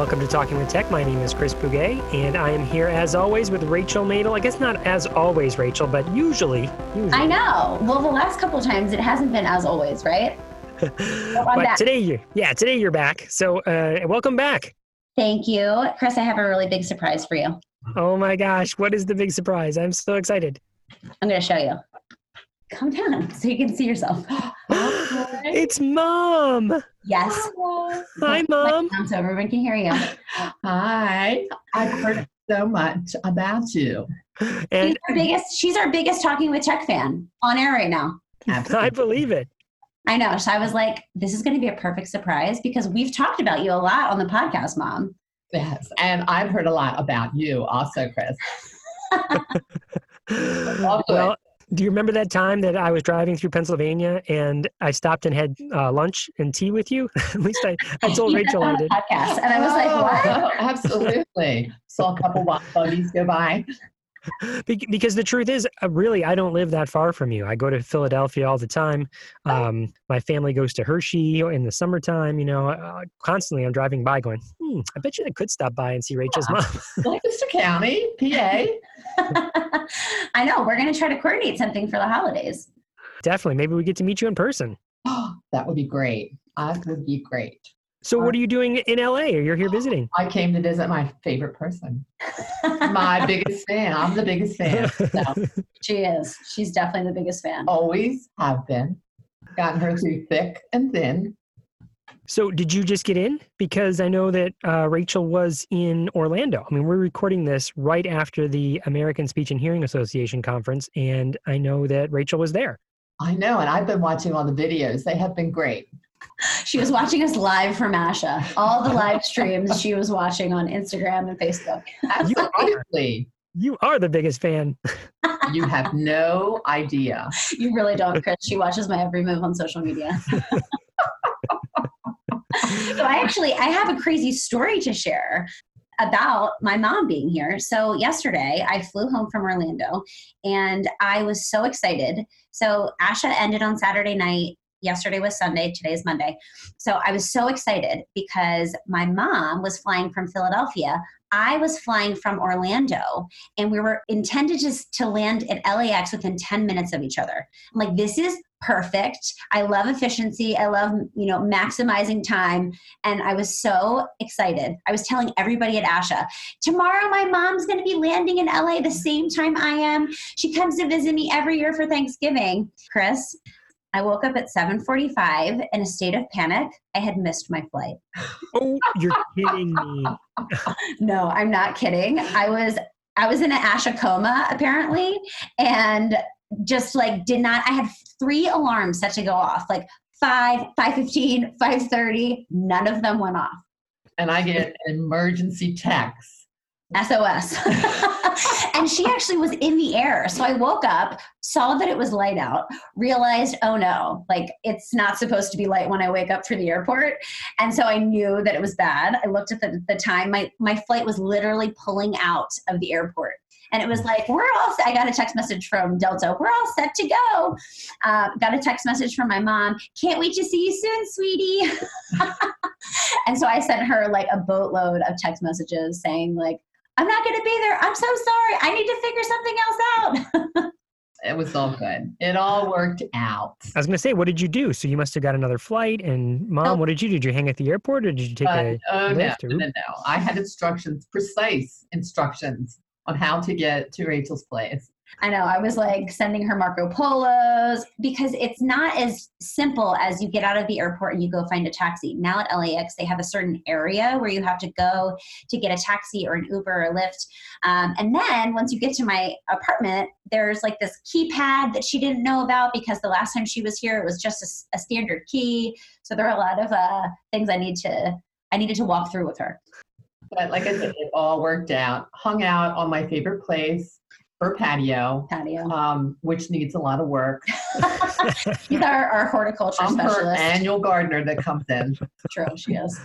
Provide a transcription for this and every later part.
welcome to Talking with Tech. My name is Chris Bugaj, and I am here as always with Rachel Madel. I guess not as always, Rachel, but usually. usually. I know. Well, the last couple times it hasn't been as always, right? but today, you yeah, today you're back. So uh, welcome back. Thank you, Chris. I have a really big surprise for you. Oh my gosh, what is the big surprise? I'm so excited. I'm going to show you. Come down so you can see yourself. it's mom. Yes. Hi, mom. So everyone can hear you. Hi. I've heard so much about you. And she's our biggest. She's our biggest talking with tech fan on air right now. Absolutely. I believe it. I know. So I was like, this is going to be a perfect surprise because we've talked about you a lot on the podcast, mom. Yes. And I've heard a lot about you also, Chris. well, do you remember that time that I was driving through Pennsylvania and I stopped and had uh, lunch and tea with you? At least I, I told Rachel I did. Podcast, and I was like, what? Oh, absolutely. Saw a couple buggies go by. because the truth is, uh, really, I don't live that far from you. I go to Philadelphia all the time. Um, my family goes to Hershey in the summertime. You know, uh, constantly I'm driving by going, hmm, I bet you I could stop by and see Rachel's yeah. mom. Lancaster County, PA. I know. We're going to try to coordinate something for the holidays. Definitely. Maybe we get to meet you in person. Oh, that would be great. That would be great. So, what are you doing in LA? Are You're here visiting? I came to visit my favorite person, my biggest fan. I'm the biggest fan. So. She is. She's definitely the biggest fan. Always have been. Gotten her through thick and thin. So, did you just get in? Because I know that uh, Rachel was in Orlando. I mean, we're recording this right after the American Speech and Hearing Association conference, and I know that Rachel was there. I know, and I've been watching all the videos. They have been great. She was watching us live from ASHA. All the live streams she was watching on Instagram and Facebook. Absolutely. You are the biggest fan. you have no idea. You really don't, Chris. She watches my every move on social media. so I actually I have a crazy story to share about my mom being here. So yesterday I flew home from Orlando and I was so excited. So ASHA ended on Saturday night yesterday was Sunday, today is Monday. So I was so excited because my mom was flying from Philadelphia. I was flying from Orlando and we were intended to, to land at LAX within 10 minutes of each other. I'm like, this is perfect. I love efficiency. I love, you know, maximizing time. And I was so excited. I was telling everybody at ASHA, tomorrow my mom's going to be landing in LA the same time I am. She comes to visit me every year for Thanksgiving. Chris, I woke up at 7:45 in a state of panic. I had missed my flight. Oh, you're kidding me. no, I'm not kidding. I was I was in an ASHA coma apparently and just like did not I had three alarms set to go off like 5, 5:15, 5:30, none of them went off. And I get an emergency text SOS. and she actually was in the air. So I woke up, saw that it was light out, realized, oh no, like it's not supposed to be light when I wake up for the airport. And so I knew that it was bad. I looked at the, the time. My, my flight was literally pulling out of the airport. And it was like, we're all, I got a text message from Delta, we're all set to go. Uh, got a text message from my mom, can't wait to see you soon, sweetie. and so I sent her like a boatload of text messages saying, like, I'm not going to be there. I'm so sorry. I need to figure something else out. it was all good. It all worked out. I was going to say, what did you do? So you must have got another flight. And mom, oh. what did you do? Did you hang at the airport or did you take uh, a oh, Lyft? No, no, no. I had instructions, precise instructions on how to get to Rachel's place. I know. I was like sending her Marco Polos because it's not as simple as you get out of the airport and you go find a taxi. Now at LAX, they have a certain area where you have to go to get a taxi or an Uber or Lyft. Um, and then once you get to my apartment, there's like this keypad that she didn't know about because the last time she was here, it was just a, a standard key. So there are a lot of uh, things I need to I needed to walk through with her. But like I said, it all worked out. Hung out on my favorite place her patio, patio, um, which needs a lot of work. She's our, our horticulture I'm specialist. her annual gardener that comes in. True, she is.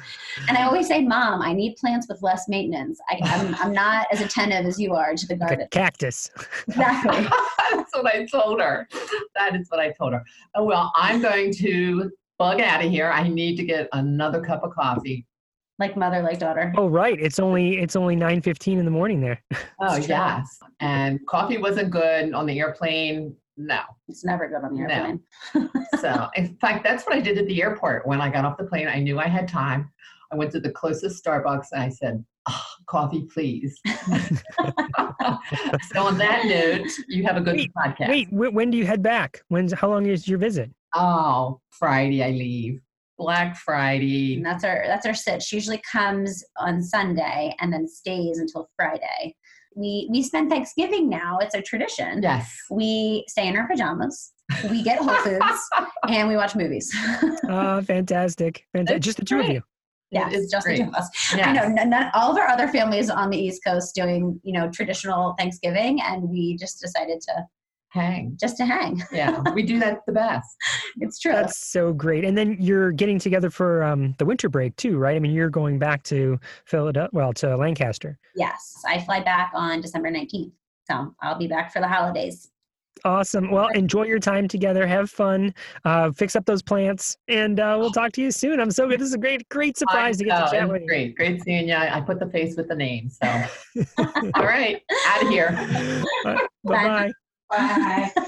And I always say, Mom, I need plants with less maintenance. I, am I'm, I'm not as attentive as you are to the garden. cactus. Exactly. That's what I told her. That is what I told her. Oh, well, I'm going to bug out of here. I need to get another cup of coffee. Like mother, like daughter. Oh, right. It's only it's only nine fifteen in the morning there. Oh yes, and coffee wasn't good on the airplane. No. It's never good on the No. airplane. So in fact, that's what I did at the airport. When I got off the plane, I knew I had time. I went to the closest Starbucks and I said, "Ah, "Coffee, please." so on that note, you have a good Wait, podcast. Wait, wh- when do you head back? When's how long is your visit? Oh, Friday I leave. Black Friday. And that's our that's our sit. She usually comes on Sunday and then stays until Friday. We we spend Thanksgiving now. It's a tradition. Yes. We stay in our pajamas. We get Whole Foods and we watch movies. oh, fantastic. Fanta- That's just the two of you. Yeah, It is just great. the two of us. Yes. I know none, none, all of our other families on the East Coast doing you know traditional Thanksgiving, and we just decided to Hang. just to hang. Yeah, we do that the best. It's true. That's so great. And then you're getting together for um, the winter break too, right? I mean, you're going back to Philadelphia, well, to Lancaster. yes, I fly back on December nineteenth, so I'll be back for the holidays. Awesome. Well, enjoy your time together. Have fun. Uh, fix up those plants, and uh, we'll talk to you soon. I'm so good. This is a great, great surprise to get to chat with you. Great, great seeing you. I put the face with the name. So, all right, out of here. Bye bye. Bye.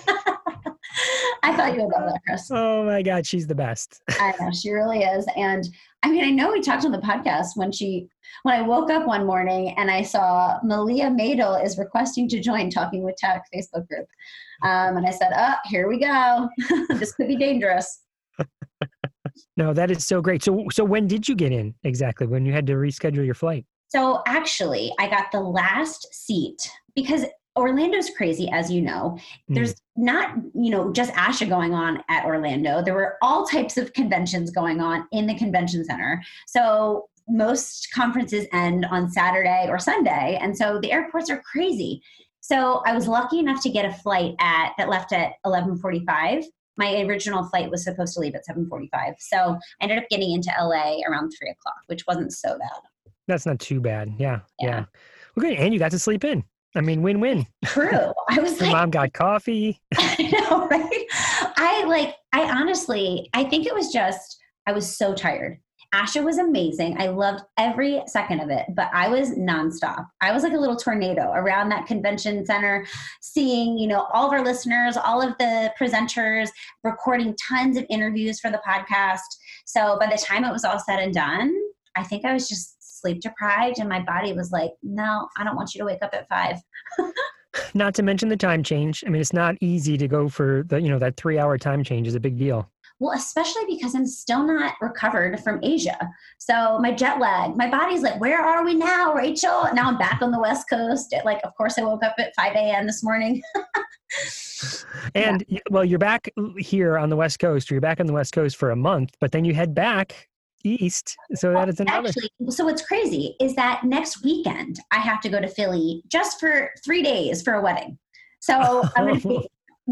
I thought you would love that, Chris. Oh my God, she's the best. I know she really is, and I mean, I know we talked on the podcast when she, when I woke up one morning and I saw Malia Madel is requesting to join Talking with Tech Facebook group, um, and I said, "Oh, here we go. this could be dangerous." No, that is so great. So, so when did you get in exactly? When you had to reschedule your flight? So actually, I got the last seat because Orlando's crazy, as you know. Mm. There's not, you know, just ASHA going on at Orlando. There were all types of conventions going on in the convention center. So most conferences end on Saturday or Sunday, and so the airports are crazy. So I was lucky enough to get a flight at that left at 11:45. My original flight was supposed to leave at 7:45, so I ended up getting into LA around three o'clock, which wasn't so bad. That's not too bad. Yeah, yeah. Yeah. Good. And you got to sleep in. I mean, win-win. True. I was Your like, mom got coffee. I know, right? I like, I honestly, I think it was just, I was so tired. ASHA was amazing. I loved every second of it, but I was nonstop. I was like a little tornado around that convention center, seeing, you know, all of our listeners, all of the presenters, recording tons of interviews for the podcast. So by the time it was all said and done, I think I was just sleep deprived and my body was like, no, I don't want you to wake up at five. Not to mention the time change. I mean, it's not easy to go for the, you know, that three-hour time change is a big deal. Well, especially because I'm still not recovered from Asia. So my jet lag, my body's like, where are we now, Rachel? Now I'm back on the West Coast. At like, of course, I woke up at 5 a.m. this morning. And y- well, you're back here on the West Coast. Or you're back on the West Coast for a month, but then you head back east. So that is another. Actually, so what's crazy is that next weekend I have to go to Philly just for three days for a wedding. So I'm going to be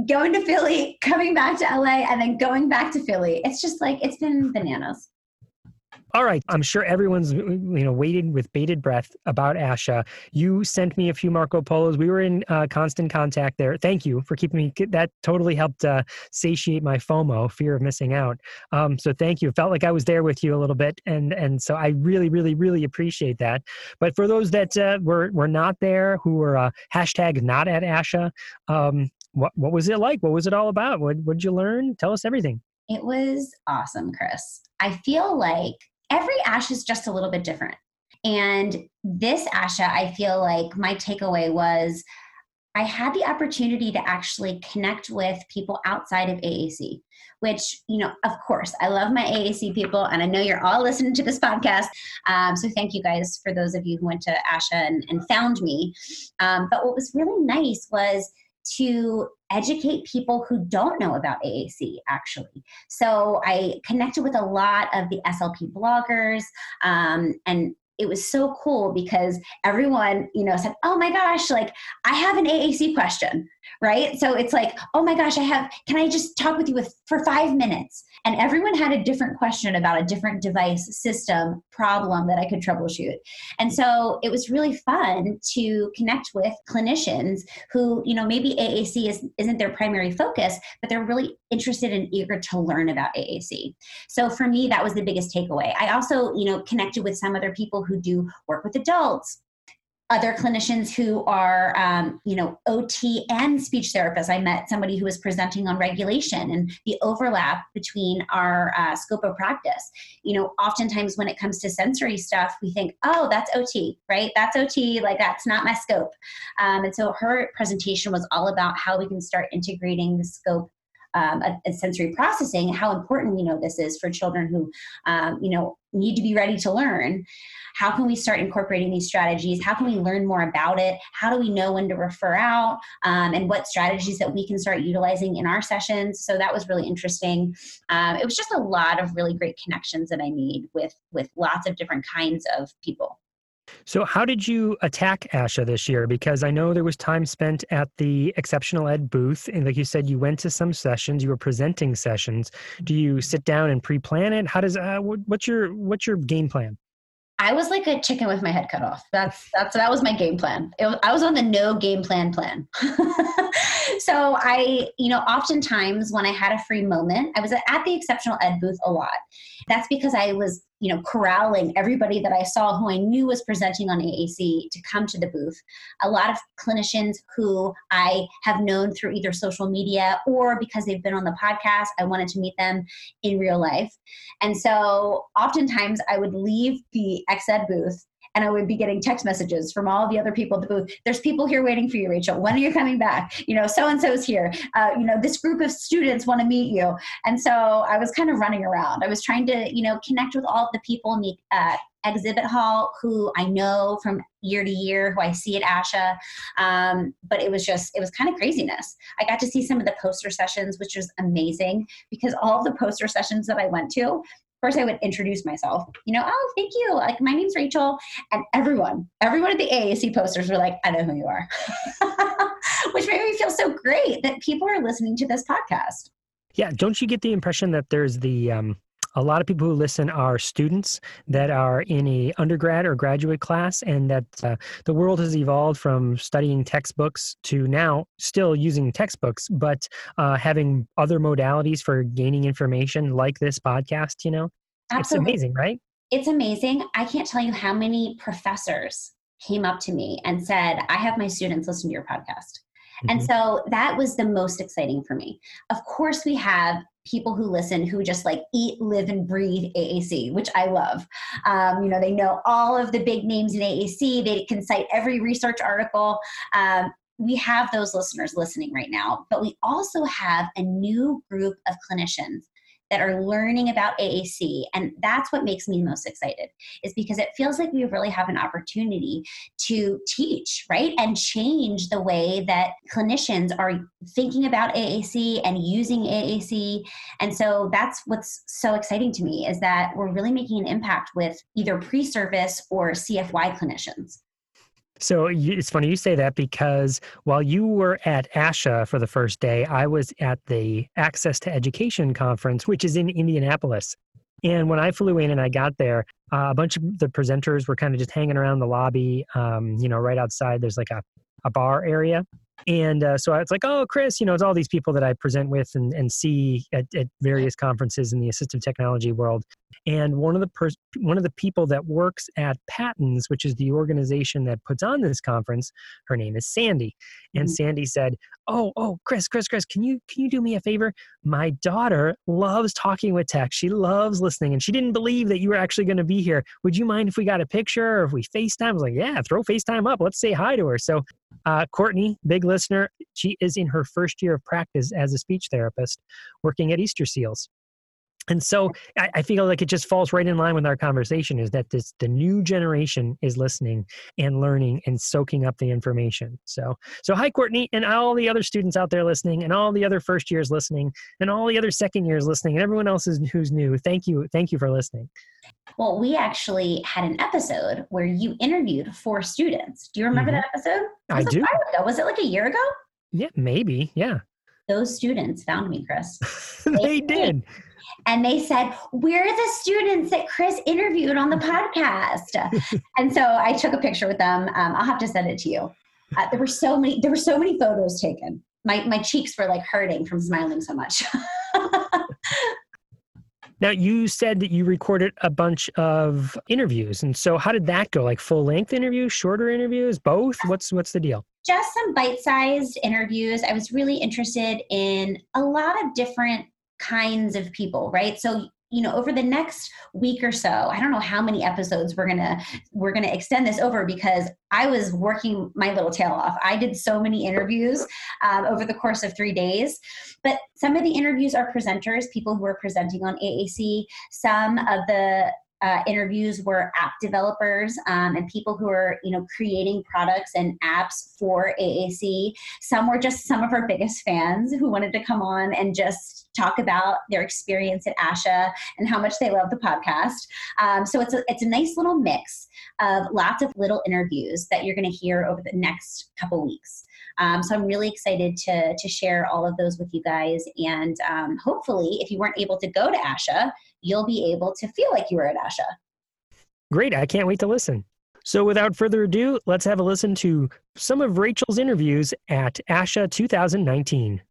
going to Philly, coming back to LA, and then going back to Philly. It's just like it's been bananas. All right. I'm sure everyone's you know waiting with bated breath about ASHA. You sent me a few Marco Polos. We were in uh, constant contact there. Thank you for keeping me. That totally helped uh, satiate my FOMO, fear of missing out. Um, so thank you. Felt like I was there with you a little bit, and and so I really, really, really appreciate that. But for those that uh, were were not there, who were uh, hashtag not at ASHA, um, what what was it like? What was it all about? What what did you learn? Tell us everything. It was awesome, Chris. I feel like every ash is just a little bit different. And this ASHA, I feel like my takeaway was I had the opportunity to actually connect with people outside of AAC, which, you know, of course, I love my AAC people, and I know you're all listening to this podcast. Um, so thank you guys for those of you who went to ASHA and, and found me. Um, but what was really nice was to educate people who don't know about AAC actually. So I connected with a lot of the SLP bloggers um, and it was so cool because everyone, you know, said, "Oh my gosh, like I have an AAC question." Right? So it's like, oh my gosh, I have, can I just talk with you with, for five minutes? And everyone had a different question about a different device, system, problem that I could troubleshoot. And so it was really fun to connect with clinicians who, you know, maybe AAC is, isn't their primary focus, but they're really interested and eager to learn about AAC. So for me, that was the biggest takeaway. I also, you know, connected with some other people who do work with adults, other clinicians who are, um, you know, OT and speech therapists. I met somebody who was presenting on regulation and the overlap between our uh, scope of practice. You know, oftentimes when it comes to sensory stuff, we think, oh, that's OT, right? That's OT, like that's not my scope. Um, and so her presentation was all about how we can start integrating the scope um, sensory processing, how important you know this is for children who um, you know need to be ready to learn. How can we start incorporating these strategies? How can we learn more about it? How do we know when to refer out? Um, and what strategies that we can start utilizing in our sessions? So that was really interesting. Um, it was just a lot of really great connections that I made with with lots of different kinds of people. So, how did you attack ASHA this year? Because I know there was time spent at the exceptional ed booth, and like you said, you went to some sessions, you were presenting sessions. Do you sit down and pre-plan it? How does uh, what's your what's your game plan? I was like a chicken with my head cut off. That's that's that was my game plan. Was, I was on the no game plan plan. so I, you know, oftentimes when I had a free moment, I was at the exceptional ed booth a lot. That's because I was you know, corralling everybody that I saw who I knew was presenting on AAC to come to the booth. A lot of clinicians who I have known through either social media or because they've been on the podcast, I wanted to meet them in real life. And so oftentimes I would leave the XED booth and I would be getting text messages from all the other people at the booth. There's people here waiting for you, Rachel. When are you coming back? You know, so and so's here. Uh, you know, this group of students want to meet you. And so I was kind of running around. I was trying to, you know, connect with all the people in the uh, exhibit hall who I know from year to year, who I see at ASHA. Um, but it was just, it was kind of craziness. I got to see some of the poster sessions, which was amazing because all the poster sessions that I went to, I would introduce myself, you know, oh, thank you. Like, my name's Rachel. And everyone, everyone at the AAC posters were like, I know who you are, which made me feel so great that people are listening to this podcast. Yeah. Don't you get the impression that there's the, um, a lot of people who listen are students that are in a undergrad or graduate class and that uh, the world has evolved from studying textbooks to now still using textbooks but uh, having other modalities for gaining information like this podcast you know? Absolutely. it's amazing right? It's amazing. I can't tell you how many professors came up to me and said i have my students listen to your podcast Mm-hmm. And so that was the most exciting for me. Of course, we have people who listen who just like eat, live, and breathe AAC, which I love. Um, you know, they know all of the big names in AAC, they can cite every research article. Um, we have those listeners listening right now, but we also have a new group of clinicians that are learning about AAC. And that's what makes me most excited, is because it feels like we really have an opportunity to teach, right? And change the way that clinicians are thinking about AAC and using AAC. And so that's what's so exciting to me is that we're really making an impact with either pre service or CFY clinicians. So it's funny you say that because while you were at ASHA for the first day, I was at the Access to Education conference, which is in Indianapolis. And when I flew in and I got there, uh, a bunch of the presenters were kind of just hanging around the lobby. Um, you know, right outside, there's like a, a bar area. And uh, so it's like, oh, Chris, you know, it's all these people that I present with and, and see at, at various conferences in the assistive technology world. And one of the pers- one of the people that works at PATINS, which is the organization that puts on this conference, her name is Sandy. And mm-hmm. Sandy said, "Oh, oh, Chris, Chris, Chris, can you can you do me a favor? My daughter loves talking with tech. She loves listening, and she didn't believe that you were actually going to be here. Would you mind if we got a picture or if we FaceTime?" I was like, "Yeah, throw FaceTime up. Let's say hi to her." So, uh, Courtney, big listener, she is in her first year of practice as a speech therapist, working at Easter Seals and so I, I, feel like it just falls right in line with our conversation is that this the new generation is listening and learning and soaking up the information so so hi courtney and all the other students out there listening and all the other first years listening and all the other second years listening and everyone else is, who's new thank you thank you for listening well we actually had an episode where you interviewed four students do you remember mm-hmm. that episode i do was it like a year ago Yeah, maybe. Yeah. Those students found me, Chris. they did. And they said, We're the students that Chris interviewed on the podcast. and so I took a picture with them. Um, I'll have to send it to you. Uh, there were so many, there were so many photos taken. My, my cheeks were like hurting from smiling so much. Now you said that you recorded a bunch of interviews, and so how did that go? Like full length interviews, shorter interviews, both? What's what's the deal? Just some bite sized interviews. I was really interested in a lot of different kinds of people, right? So you know over the next week or so i don't know how many episodes we're gonna we're gonna extend this over because i was working my little tail off. I did so many interviews um, over the course of three days. But some of the interviews are presenters people who are presenting on aac some of the uh, interviews were app developers um, and people who are you know creating products and apps for AAC. Some were just some of our biggest fans who wanted to come on and just talk about their experience at ASHA and how much they love the podcast. Um, so it's a, it's a nice little mix of lots of little interviews that you're going to hear over the next couple weeks. Um, so I'm really excited to, to share all of those with you guys. And um, hopefully, if you weren't able to go to ASHA, you'll be able to feel like you were at ASHA. Great. I can't wait to listen. So without further ado, let's have a listen to some of Rachel's interviews at ASHA 2019.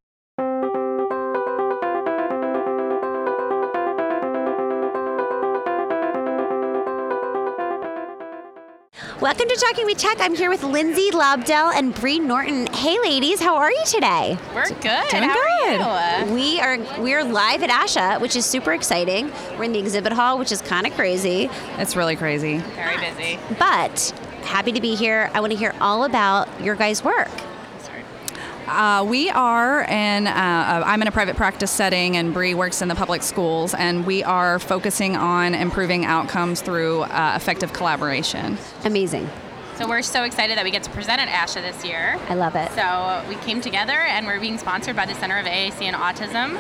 Welcome to Talking with Tech. I'm here with Lindsay Lobdell and Bree Norton. Hey, ladies, how are you today? We're good. Doing how good. Are you? We are we're live at ASHA, which is super exciting. We're in the exhibit hall, which is kind of crazy, It's really crazy. Very busy. but happy to be here. I want to hear all about your guys' work. Uh, we are in, uh, uh, I'm in a private practice setting, and Bree works in the public schools, and we are focusing on improving outcomes through uh, effective collaboration. Amazing. So we're so excited that we get to present at ASHA this year. I love it. So we came together and we're being sponsored by the Center of AAC and Autism.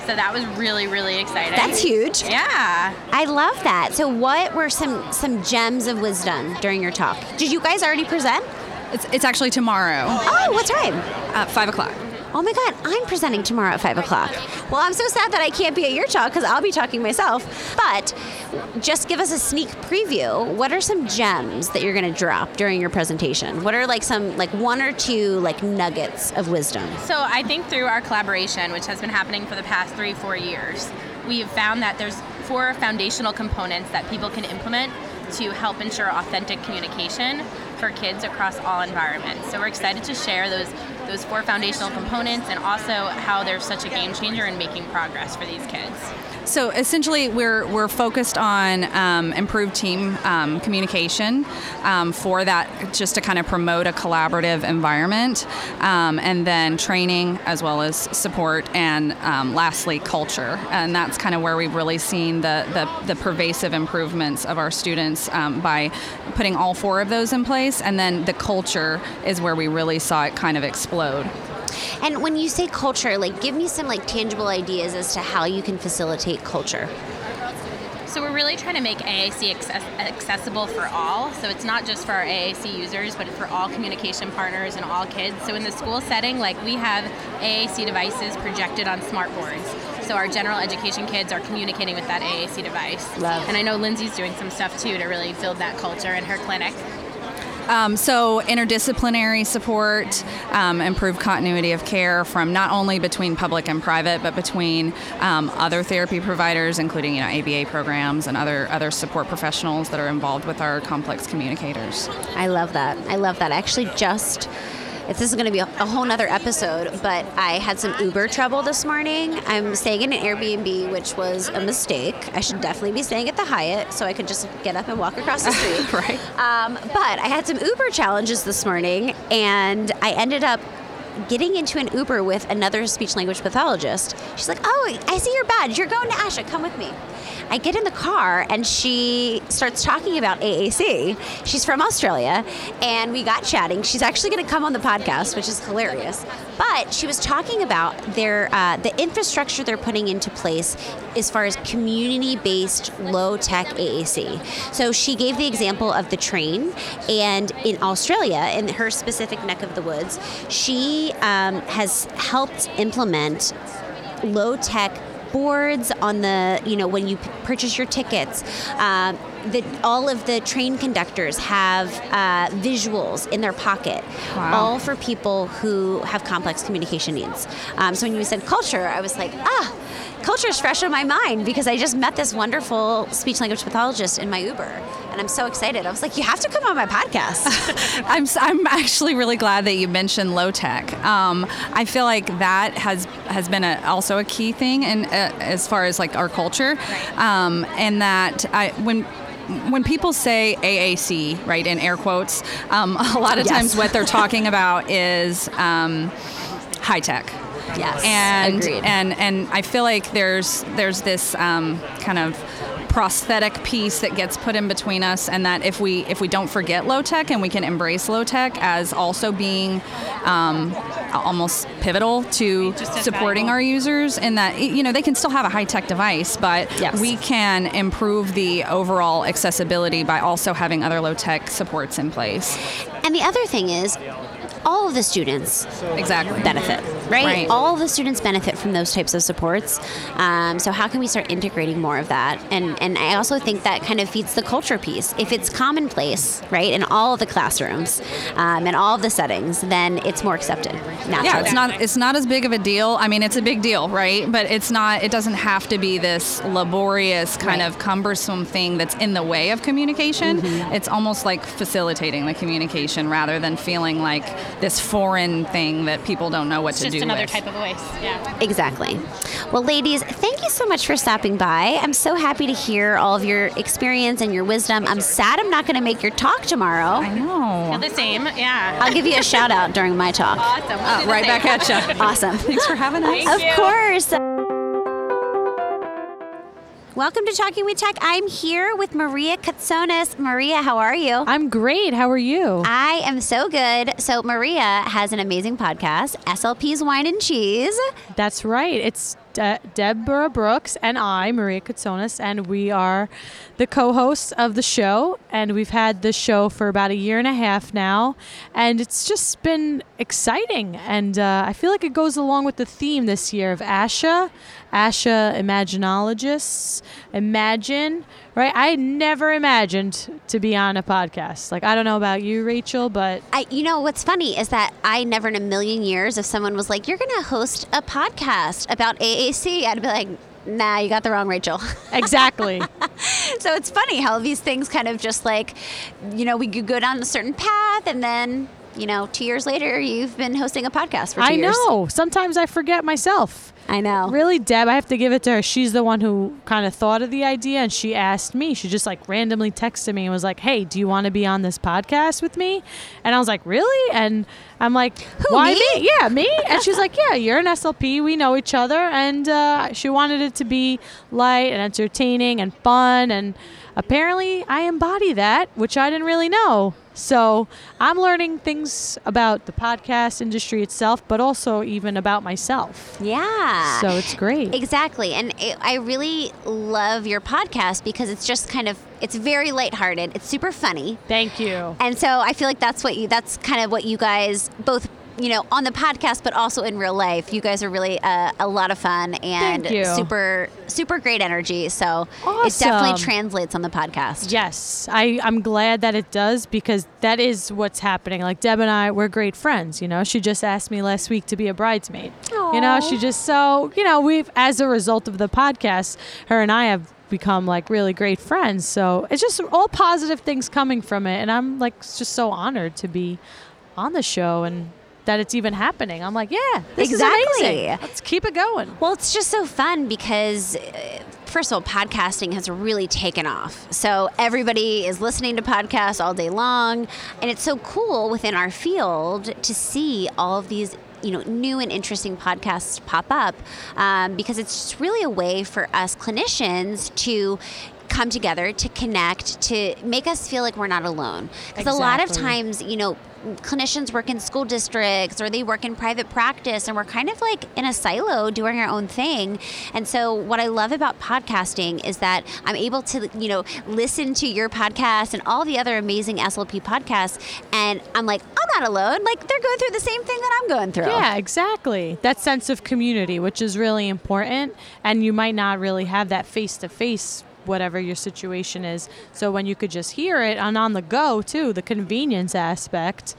so that was really, really exciting. That's huge. Yeah. I love that. So, what were some some gems of wisdom during your talk? Did you guys already present? It's, it's actually tomorrow Oh, what time? at 5 o'clock. Oh my God, I'm presenting tomorrow at 5 o'clock. Well, I'm so sad that I can't be at your talk because I'll be talking myself. But just give us a sneak preview. What are some gems that you're going to drop during your presentation? What are like some, like one or two, like nuggets of wisdom? So I think through our collaboration, which has been happening for the past three, four years, we've found that there's four foundational components that people can implement to help ensure authentic communication for kids across all environments. So we're excited to share those those four foundational components and also how they're such a game changer in making progress for these kids. So essentially, we're we're focused on um, improved team um, communication um, for that, just to kind of promote a collaborative environment, um, and then training as well as support, and um, lastly, culture. And that's kind of where we've really seen the the, the pervasive improvements of our students um, by putting all four of those in place, and then the culture is where we really saw it kind of explode. And when you say culture, like give me some like tangible ideas as to how you can facilitate culture. So we're really trying to make AAC accessible for all. So it's not just for our AAC users, but for all communication partners and all kids. So in the school setting, like we have AAC devices projected on smart boards. So our general education kids are communicating with that AAC device. Love. And I know Lindsay's doing some stuff too to really build that culture in her clinic. Um, so interdisciplinary support, um, improved continuity of care from not only between public and private, but between um, other therapy providers, including you know ABA programs and other other support professionals that are involved with our complex communicators. I love that. I love that. I actually just if this is going to be a, a whole nother episode, but I had some Uber trouble this morning. I'm staying in an Airbnb, which was a mistake. I should definitely be staying at the Hyatt so I could just get up and walk across the street. Right. Um, but I had some Uber challenges this morning, and I ended up getting into an Uber with another speech language pathologist. She's like, "Oh, I see your badge. You're going to ASHA. Come with me." I get in the car and she starts talking about AAC. She's from Australia, and we got chatting. She's actually going to come on the podcast, which is hilarious. But she was talking about their uh, the infrastructure they're putting into place as far as community-based low-tech AAC. So she gave the example of the train, and in Australia, in her specific neck of the woods, she um, has helped implement low tech boards on the you know when you p- purchase your tickets um, that all of the train conductors have uh, visuals in their pocket Wow. all for people who have complex communication needs um, so when you said culture i was like ah culture is fresh on my mind because i just met this wonderful speech language pathologist in my uber and i'm so excited i was like you have to come on my podcast I'm, I'm actually really glad that you mentioned low tech. Um, I feel like that has has been a, also a key thing, and uh, as far as like our culture, um, and that I when. When people say AAC, right, in air quotes, um, a lot of Yes. times what they're talking about is um, high tech. Yes and agreed and and I feel like there's there's this um, kind of prosthetic piece that gets put in between us and that if we if we don't forget low tech and we can embrace low tech as also being um, almost pivotal to supporting valuable. our users and that you know they can still have a high tech device but Yes. we can improve the overall accessibility by also having other low tech supports in place and the other thing is all of the students exactly benefit, right? Right. All the students benefit from those types of supports. Um, so how can we start integrating more of that? And and I also think that kind of feeds the culture piece. If it's commonplace, right, in all of the classrooms um, and all of the settings, then it's more accepted naturally. Yeah, it's not it's not as big of a deal. I mean, it's a big deal, right? But it's not. It doesn't have to be this laborious kind Right. of cumbersome thing that's in the way of communication. Mm-hmm. It's almost like facilitating the communication rather than feeling like this foreign thing that people don't know what It's to do. just another with. type of voice. Yeah. Exactly. Well, ladies, thank you so much for stopping by. I'm so happy to hear all of your experience and your wisdom. I'm sad I'm not going to make your talk tomorrow. I know. Feel The same. Yeah. I'll give you a shout out during my talk. Awesome. We'll ah, do the right same. back at you. Awesome. Thanks for having us. Thank Of you. course. Welcome to Talking with Tech. I'm here with Maria Katsonis. Maria, how are you? I'm great. How are you? I am so good. So, Maria has an amazing podcast, SLP's Wine and Cheese. That's right. It's De- Deborah Brooks and I, Maria Katsonis, and we are the co-hosts of the show. And we've had the show for about a year and a half now, and it's just been exciting. And uh, I feel like it goes along with the theme this year of ASHA, ASHA Imaginologists, Imagine. Right? I never imagined to be on a podcast. Like I don't know about you, Rachel, but I, you know, what's funny is that I never in a million years, if someone was like, "You're going to host a podcast about AAC," I'd be like, "Nah, you got the wrong Rachel." exactly. so it's funny how these things kind of just like, you know, we could go down a certain path, and then, you know, two years later, you've been hosting a podcast for two I years. know. Sometimes I forget myself. I know. Really, Deb, I have to give it to her. She's the one who kind of thought of the idea and she asked me. She just like randomly texted me and was like, Hey, do you want to be on this podcast with me? And I was like, Really? And I'm like, who, Why me? Yeah, me. And she's like, Yeah, you're an SLP. We know each other. And uh, she wanted it to be light and entertaining and fun. And apparently, I embody that, which I didn't really know. So I'm learning things about the podcast industry itself, but also even about myself. yeah. So it's great. Exactly. And it, I really love your podcast because it's just kind of it's very lighthearted. It's super funny. Thank you. And so I feel like that's what you that's kind of what you guys both you know on the podcast but also in real life you guys are really uh, a lot of fun and super super great energy so it definitely translates on the podcast Yes, I, I'm glad that it does because that is what's happening. Like Deb and I, we're great friends. You know, she just asked me last week to be a bridesmaid. You know, she just so you know we've as a result of the podcast, her and I have become like really great friends. So it's just all positive things coming from it, and I'm like just so honored to be on the show and that it's even happening. I'm like, yeah, this Exactly. Let's keep it going. Well, it's just so fun because, uh, first of all, podcasting has really taken off. So everybody is listening to podcasts all day long. And it's so cool within our field to see all of these. You know, new and interesting podcasts pop up um, because it's just really a way for us clinicians to come together to connect to make us feel like we're not alone because a lot of times you know clinicians work in school districts or they work in private practice, and we're kind of like in a silo doing our own thing. And so, what I love about podcasting is that I'm able to, you know, listen to your podcast and all the other amazing SLP podcasts, and I'm like, I'm not alone. Like they're going through the same thing that I'm going through. Yeah, exactly. That sense of community, which is really important. And you might not really have that face to face, whatever your situation is. So when you could just hear it and on the go, too, the convenience aspect.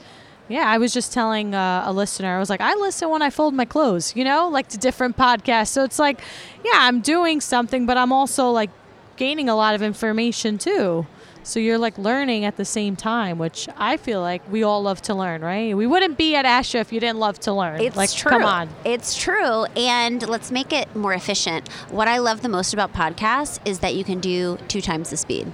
Yeah, I was just telling uh, a listener, I was like, I listen when I fold my clothes, you know, like to different podcasts. So it's like, yeah, I'm doing something, but I'm also like gaining a lot of information too. So you're like learning at the same time, which I feel like we all love to learn, right? We wouldn't be at ASHA if you didn't love to learn. It's like, true. come on. It's true. And let's make it more efficient. What I love the most about podcasts is that you can do two times the speed.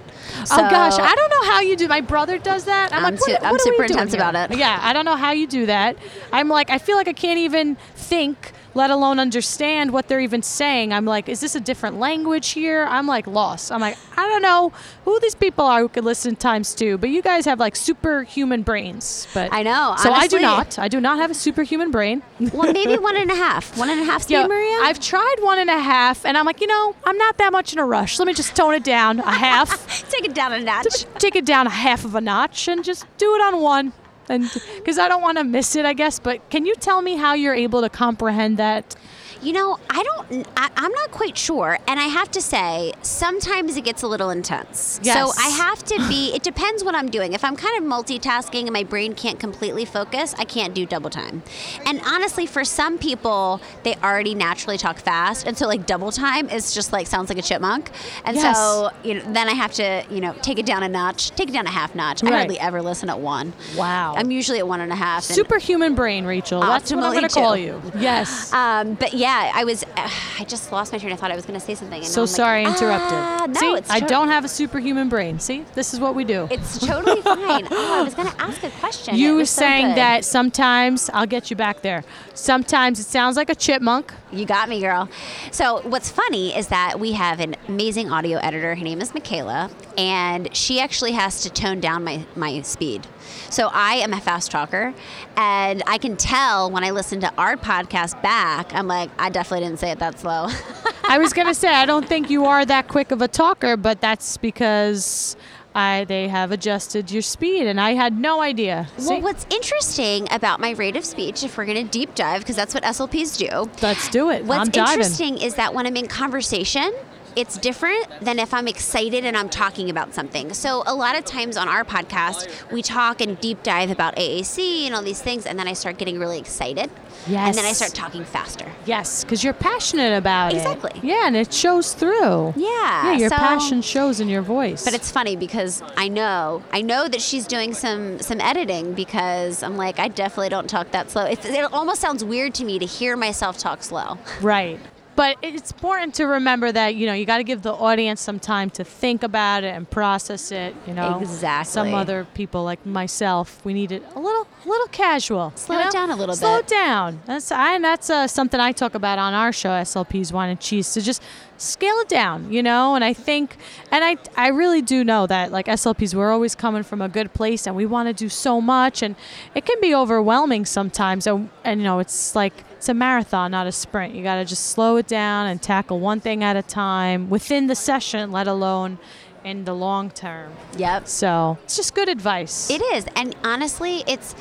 oh gosh, I don't know how you do. My brother does that. I'm, I'm like, what, I'm what super intense about it. Yeah, I don't know how you do that. I'm like, I feel like I can't even think, let alone understand what they're even saying. I'm like, is this a different language here? I'm like lost. I'm like, I don't know who these people are who could listen times two, but you guys have like superhuman brains. But I know, So I do not. I do not have a superhuman brain. well, maybe one and a half. One and a half speed, Yeah, Maria? I've tried one and a half, and I'm like, you know, I'm not that much in a rush. Let me just tone it down a half. Take it down a notch. take it down a half of a notch and just do it on one and because i don't want to miss it i guess but can you tell me how you're able to comprehend that You know, I don't, I, I'm not quite sure. And I have to say, sometimes it gets a little intense. Yes. So I have to be, it depends what I'm doing. If I'm kind of multitasking and my brain can't completely focus, I can't do double time. And honestly, for some people, they already naturally talk fast. And so, like, double time is just like, sounds like a chipmunk. And Yes. so, you know, then I have to, you know, take it down a notch, take it down a half notch. I hardly ever listen at one. Wow. I'm usually at one and a half. superhuman brain rachel that's what i'm going to call you yes um, but yeah, I was. Uh, I just lost my train of thought. I was going to say something. And so I'm like, sorry i interrupted "Ah, no, see it's i don't have a superhuman brain see this is what we do It's totally fine. Oh, I was going to ask a question. You were saying good. that sometimes i'll get you back there sometimes it sounds like a chipmunk You got me, girl. So what's funny is that we have an amazing audio editor. Her name is Michaela, and she actually has to tone down my my speed. So I am a fast talker, and I can tell when I listen to our podcast back. I'm like, I definitely didn't say it that slow. I was gonna say I don't think you are that quick of a talker, but that's because I they have adjusted your speed, and I had no idea. Well, what's interesting about my rate of speech, if we're going to deep dive, because that's what SLPs do, Let's do it. What's I'm diving. interesting is that when I'm in conversation, it's different than if I'm excited and I'm talking about something. So a lot of times on our podcast, we talk and deep dive about AAC and all these things, and then I start getting really excited. And then I start talking faster. Yes, because you're passionate about Exactly. it. Exactly. Yeah, and it shows through. Yeah. Yeah, your so- passion shows in your voice. But it's funny because I know I know that she's doing some some editing because I'm like I definitely don't talk that slow. It almost sounds weird to me to hear myself talk slow. right. But it's important to remember that you know you got to give the audience some time to think about it and process it. You know, Exactly. Some other people like myself, we need it a little, a little casual. Slow it know? down a little Slow bit. it down. That's I, and that's uh, something I talk about on our show, SLP's Wine and Cheese. To just scale it down, you know. And I think, and I, I really do know that like SLPs, we're always coming from a good place, and we want to do so much, and it can be overwhelming sometimes. And, and you know, it's like it's a marathon, not a sprint. You got to just slow it down and tackle one thing at a time within the session, let alone in the long term. Yep. So it's just good advice. It is. And honestly, it's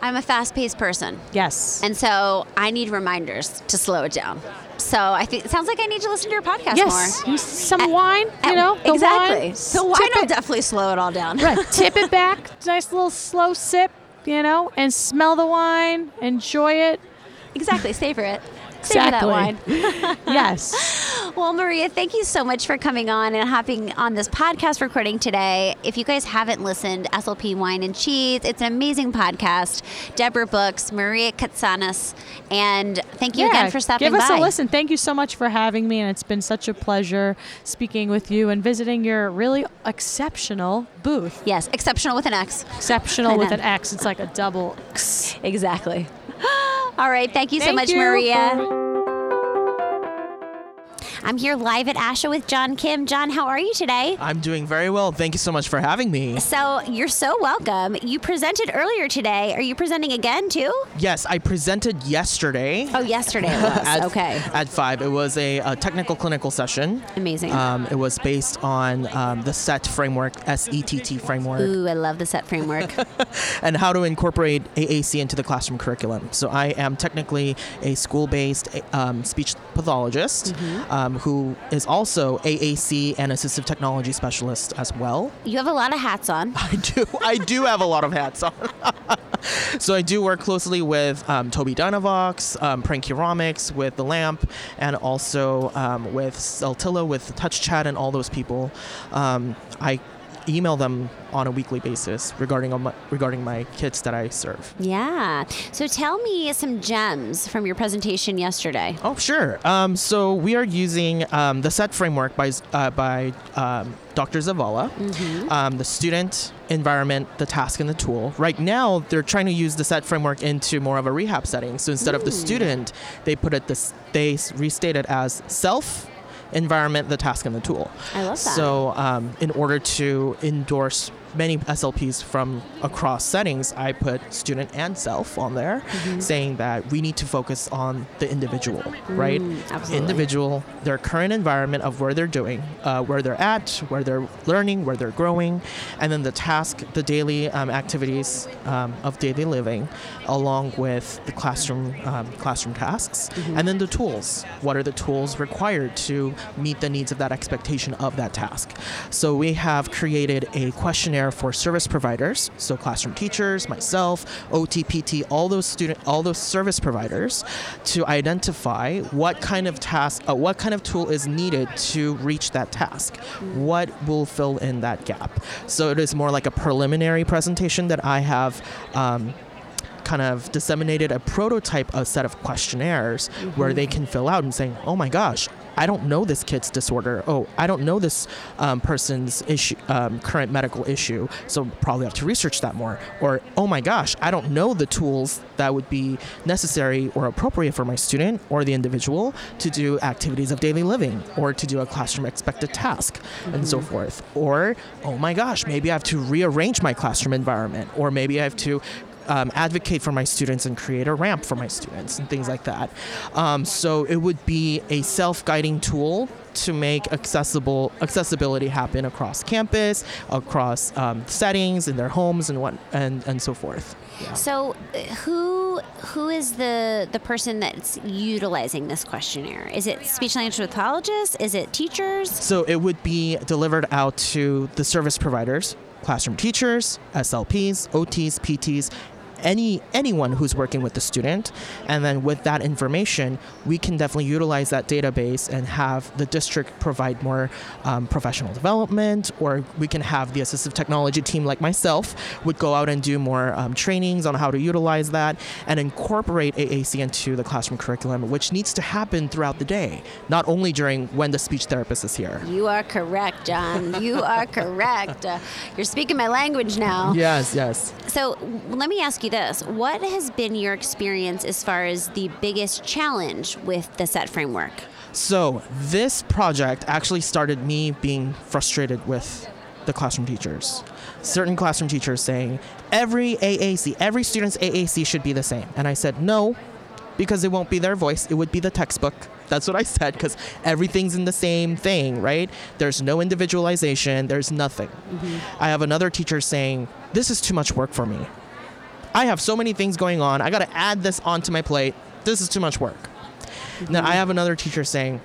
I'm a fast-paced person. yes. And so I need reminders to slow it down. So I think it sounds like I need to listen to your podcast yes. more. Some wine, you know. the exactly. Wine, so wine will definitely slow it all down. Right. Tip it back. Nice little slow sip, you know, and smell the wine. Enjoy it. Exactly. Savor it. Savor that wine. yes. Well, Maria, thank you so much for coming on and hopping on this podcast recording today. If you guys haven't listened, SLP Wine and Cheese, it's an amazing podcast. Deborah Brooks, Maria Katsonis, and thank you again for stopping give us a listen. Thank you so much for having me, and it's been such a pleasure speaking with you and visiting your really exceptional booth. Yes, exceptional with an X. Exceptional with an X. It's like a double X. Exactly. All right. Thank you so Thank much, you. Maria. I'm here live at ASHA with John Kim. John, how are you today? I'm doing very well. Thank you so much for having me. So, you're so welcome. You presented earlier today. Are you presenting again, too? Yes, I presented yesterday. Oh, yesterday it was. at, okay. At five, it was a, a technical clinical session. Amazing. Um, it was based on um, the SETT framework, S-E-T-T framework, Ooh, I love the SETT framework. and how to incorporate AAC into the classroom curriculum. So I am technically a school-based um, speech pathologist Mm-hmm. Um, who is also AAC and assistive technology specialist as well. you have a lot of hats on. I do. I do have a lot of hats on. so I do work closely with um, Tobii Dynavox, um, Prentke Romich, with the lamp, and also um, with Saltillo, with TouchChat, and all those people. Um, I email them on a weekly basis regarding my, regarding my kids that I serve. Yeah. So, tell me some gems from your presentation yesterday. Oh, sure. Um, so we are using um, the SETT framework by uh, by um, Dr. Zabala, um, the student, environment, the task, and the tool. Right now, they're trying to use the SETT framework into more of a rehab setting. So instead of the student, they put it this they restate it as self. Environment, the task, and the tool. I love that. So, um, in order to endorse many SLPs from across settings, I put student and self on there, Mm-hmm. saying that we need to focus on the individual, right? Mm, absolutely. Individual, their current environment of where they're doing, uh, where they're at, where they're learning, where they're growing, and then the task, the daily um, activities um, of daily living, along with the classroom um, classroom tasks, Mm-hmm. and then the tools. What are the tools required to meet the needs of that expectation of that task? So we have created a questionnaire for service providers, so classroom teachers, myself, OTPT, all those student, all those service providers, to identify what kind of task, uh, what kind of tool is needed to reach that task. What will fill in that gap? So it is more like a preliminary presentation that I have. Um, kind of disseminated a prototype a set of questionnaires where they can fill out and saying oh my gosh i don't know this kid's disorder. Oh i don't know this um, person's issue um, current medical issue. So probably have to research that more. Or oh my gosh i don't know the tools that would be necessary or appropriate for my student or the individual to do activities of daily living or to do a classroom expected task and so forth. Or oh my gosh maybe i have to rearrange my classroom environment. Or maybe i have to um, advocate for my students and create a ramp for my students and things like that. Um, so it would be a self-guiding tool to make accessible accessibility happen across campus, across um, settings in their homes and what and and so forth. Yeah. So, who who is the the person that's utilizing this questionnaire? Is it speech language pathologists? Is it teachers? So it would be delivered out to the service providers, classroom teachers, SLPs, OTs, PTs, any anyone who's working with the student and then with that information we can definitely utilize that database and have the district provide more um, professional development or we can have the assistive technology team like myself would go out and do more um, trainings on how to utilize that and incorporate AAC into the classroom curriculum which needs to happen throughout the day not only during when the speech therapist is here You are correct, John. You are correct. Uh, you're speaking my language now. yes yes So, let me ask you this. What has been your experience as far as the biggest challenge with the SETT framework? So this project actually started me being frustrated with the classroom teachers. Certain classroom teachers saying every AAC, every student's AAC should be the same. And I said, no, because it won't be their voice, it would be the textbook. That's what I said, because everything's in the same thing, right? There's no individualization, there's nothing. Mm-hmm. I have another teacher saying, this is too much work for me. I have so many things going on. I got to add this onto my plate. This is too much work. Now I have another teacher saying,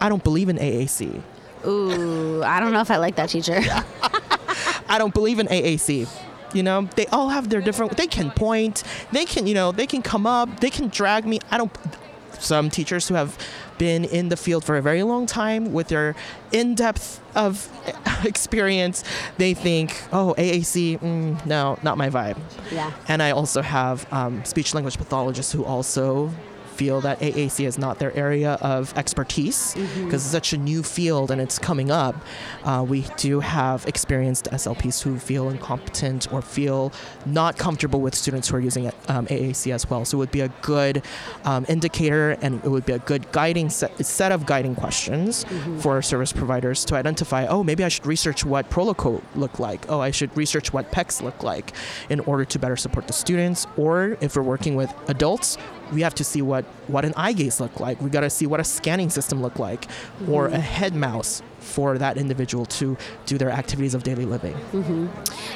I don't believe in AAC. Ooh, I don't know if I like that teacher. I don't believe in AAC. You know, they all have their different. They can point. They can, you know, they can come up. They can drag me. I don't. Some teachers who have been in the field for a very long time with their in-depth of experience, they think, oh, AAC, mm, no, not my vibe. Yeah. And I also have um, speech language pathologists who also feel that AAC is not their area of expertise because it's such a new field and it's coming up, uh, we do have experienced SLPs who feel incompetent or feel not comfortable with students who are using um, AAC as well. So it would be a good um, indicator and it would be a good guiding set, set of guiding questions for service providers to identify, oh, maybe I should research what Proloquo look like. Oh, I should research what PECS look like in order to better support the students. Or if we're working with adults, we have to see what, what an eye gaze look like. We got to see what a scanning system look like or a head mouse for that individual to do their activities of daily living.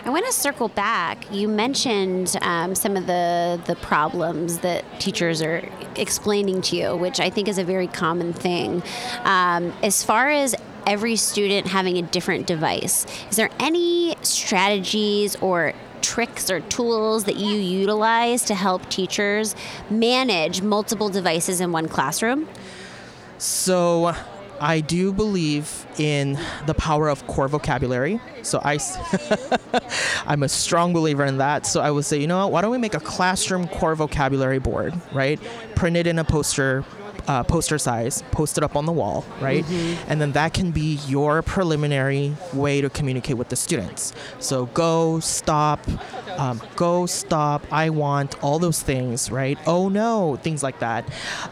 I want to circle back. You mentioned um, some of the the problems that teachers are explaining to you, which I think is a very common thing. Um, as far as every student having a different device, is there any strategies or tricks or tools that you utilize to help teachers manage multiple devices in one classroom? So I do believe in the power of core vocabulary. So I, I'm a strong believer in that. So I would say, you know what? Why don't we make a classroom core vocabulary board, right? Print it in a poster. Uh, poster size, post it up on the wall, right? And then that can be your preliminary way to communicate with the students. So go, stop, um, go, stop, I want, all those things, right? Oh no, things like that.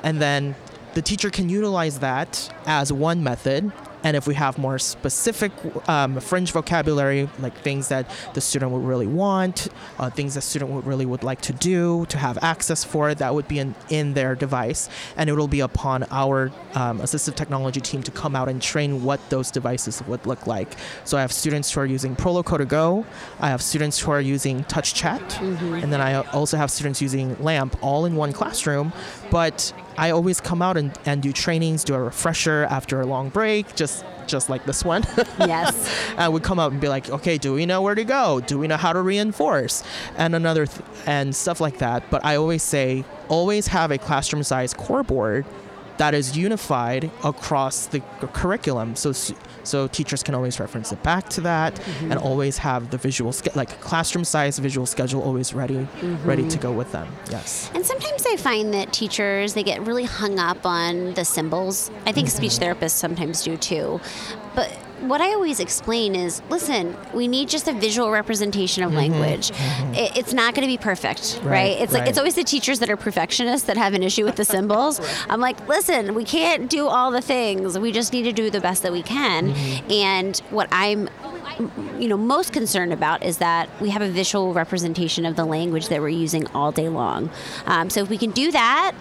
And then the teacher can utilize that as one method. And if we have more specific um, fringe vocabulary, like things that the student would really want, uh, things the student would really would like to do, to have access for, that would be in, in their device. And it will be upon our um, assistive technology team to come out and train what those devices would look like. So I have students who are using Proloquo2Go, I have students who are using TouchChat, and then I also have students using LAMP all in one classroom. But I always come out and, and do trainings, do a refresher after a long break, just just like this one. Yes. and we come out and be like, okay, do we know where to go? Do we know how to reinforce? And another th- and stuff like that. But I always say, always have a classroom size core board that is unified across the cu- curriculum. So so teachers can always reference it back to that mm-hmm. and always have the visual ske- like classroom size visual schedule always ready mm-hmm. ready to go with them. Yes. And sometimes I find that teachers they get really hung up on the symbols. I think mm-hmm. speech therapists sometimes do too. But what I always explain is, listen, we need just a visual representation of mm-hmm. language. Mm-hmm. It, it's not going to be perfect, right? Right, It's like it's always the teachers that are perfectionists that have an issue with the symbols. I'm like, listen, we can't do all the things. We just need to do the best that we can. Mm-hmm. And what I'm you know most concerned about is that we have a visual representation of the language that we're using all day long. Um, so if we can do that,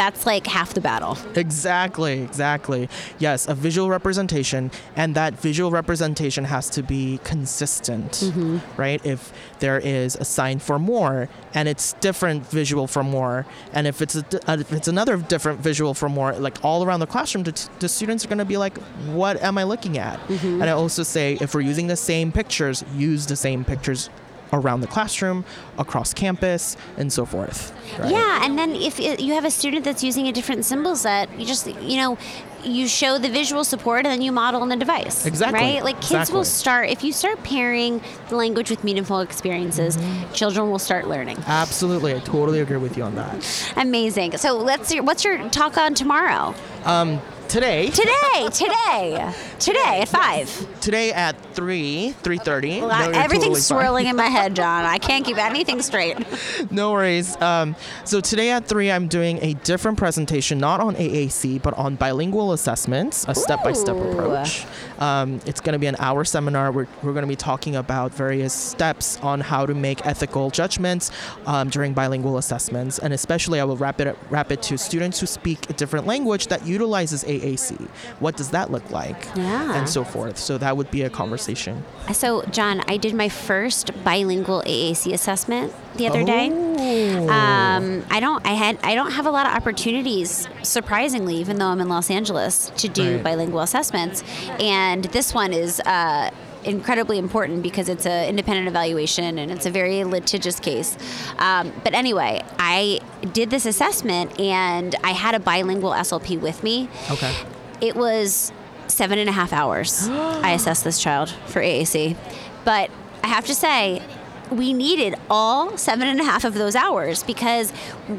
that's like half the battle. Exactly, exactly. Yes, a visual representation, and that visual representation has to be consistent, right? If there is a sign for more, and it's different visual for more, and if it's a, uh, if it's another different visual for more, like all around the classroom, the, the students are going to be like, "What am I looking at?" And I also say, if we're using the same pictures, use the same pictures around the classroom, across campus, and so forth. Right? Yeah, and then if it- you have a student that's using a different symbol set, you just you know. You show the visual support and then you model on the device. Exactly, Right? Like kids will start, if you start pairing the language with meaningful experiences, Mm-hmm. children will start learning. Absolutely, I totally agree with you on that. Amazing. So let's hear, what's your talk on tomorrow? Um, today, Today, today, today at 5. today at 3 3.30 Well, No, everything's totally swirling in my head, John. I can't keep anything straight. no worries um, so today at 3 i'm doing a different presentation not on aac but on bilingual assessments a step-by-step Ooh. approach um, it's going to be an hour seminar we're, we're going to be talking about various steps on how to make ethical judgments um, during bilingual assessments and especially i will wrap it wrap it to students who speak a different language that utilizes aac what does that look like Yeah. And so forth so that would be a conversation So, John, I did my first bilingual AAC assessment the other day. Oh. Um, I don't. I had. I don't have a lot of opportunities, surprisingly, even though I'm in Los Angeles, to do Right. bilingual assessments. And this one is. Uh, incredibly important because it's an independent evaluation and it's a very litigious case um, but anyway i did this assessment and i had a bilingual slp with me okay it was seven and a half hours. I assessed this child for AAC. But I have to say, we needed all seven and a half of those hours because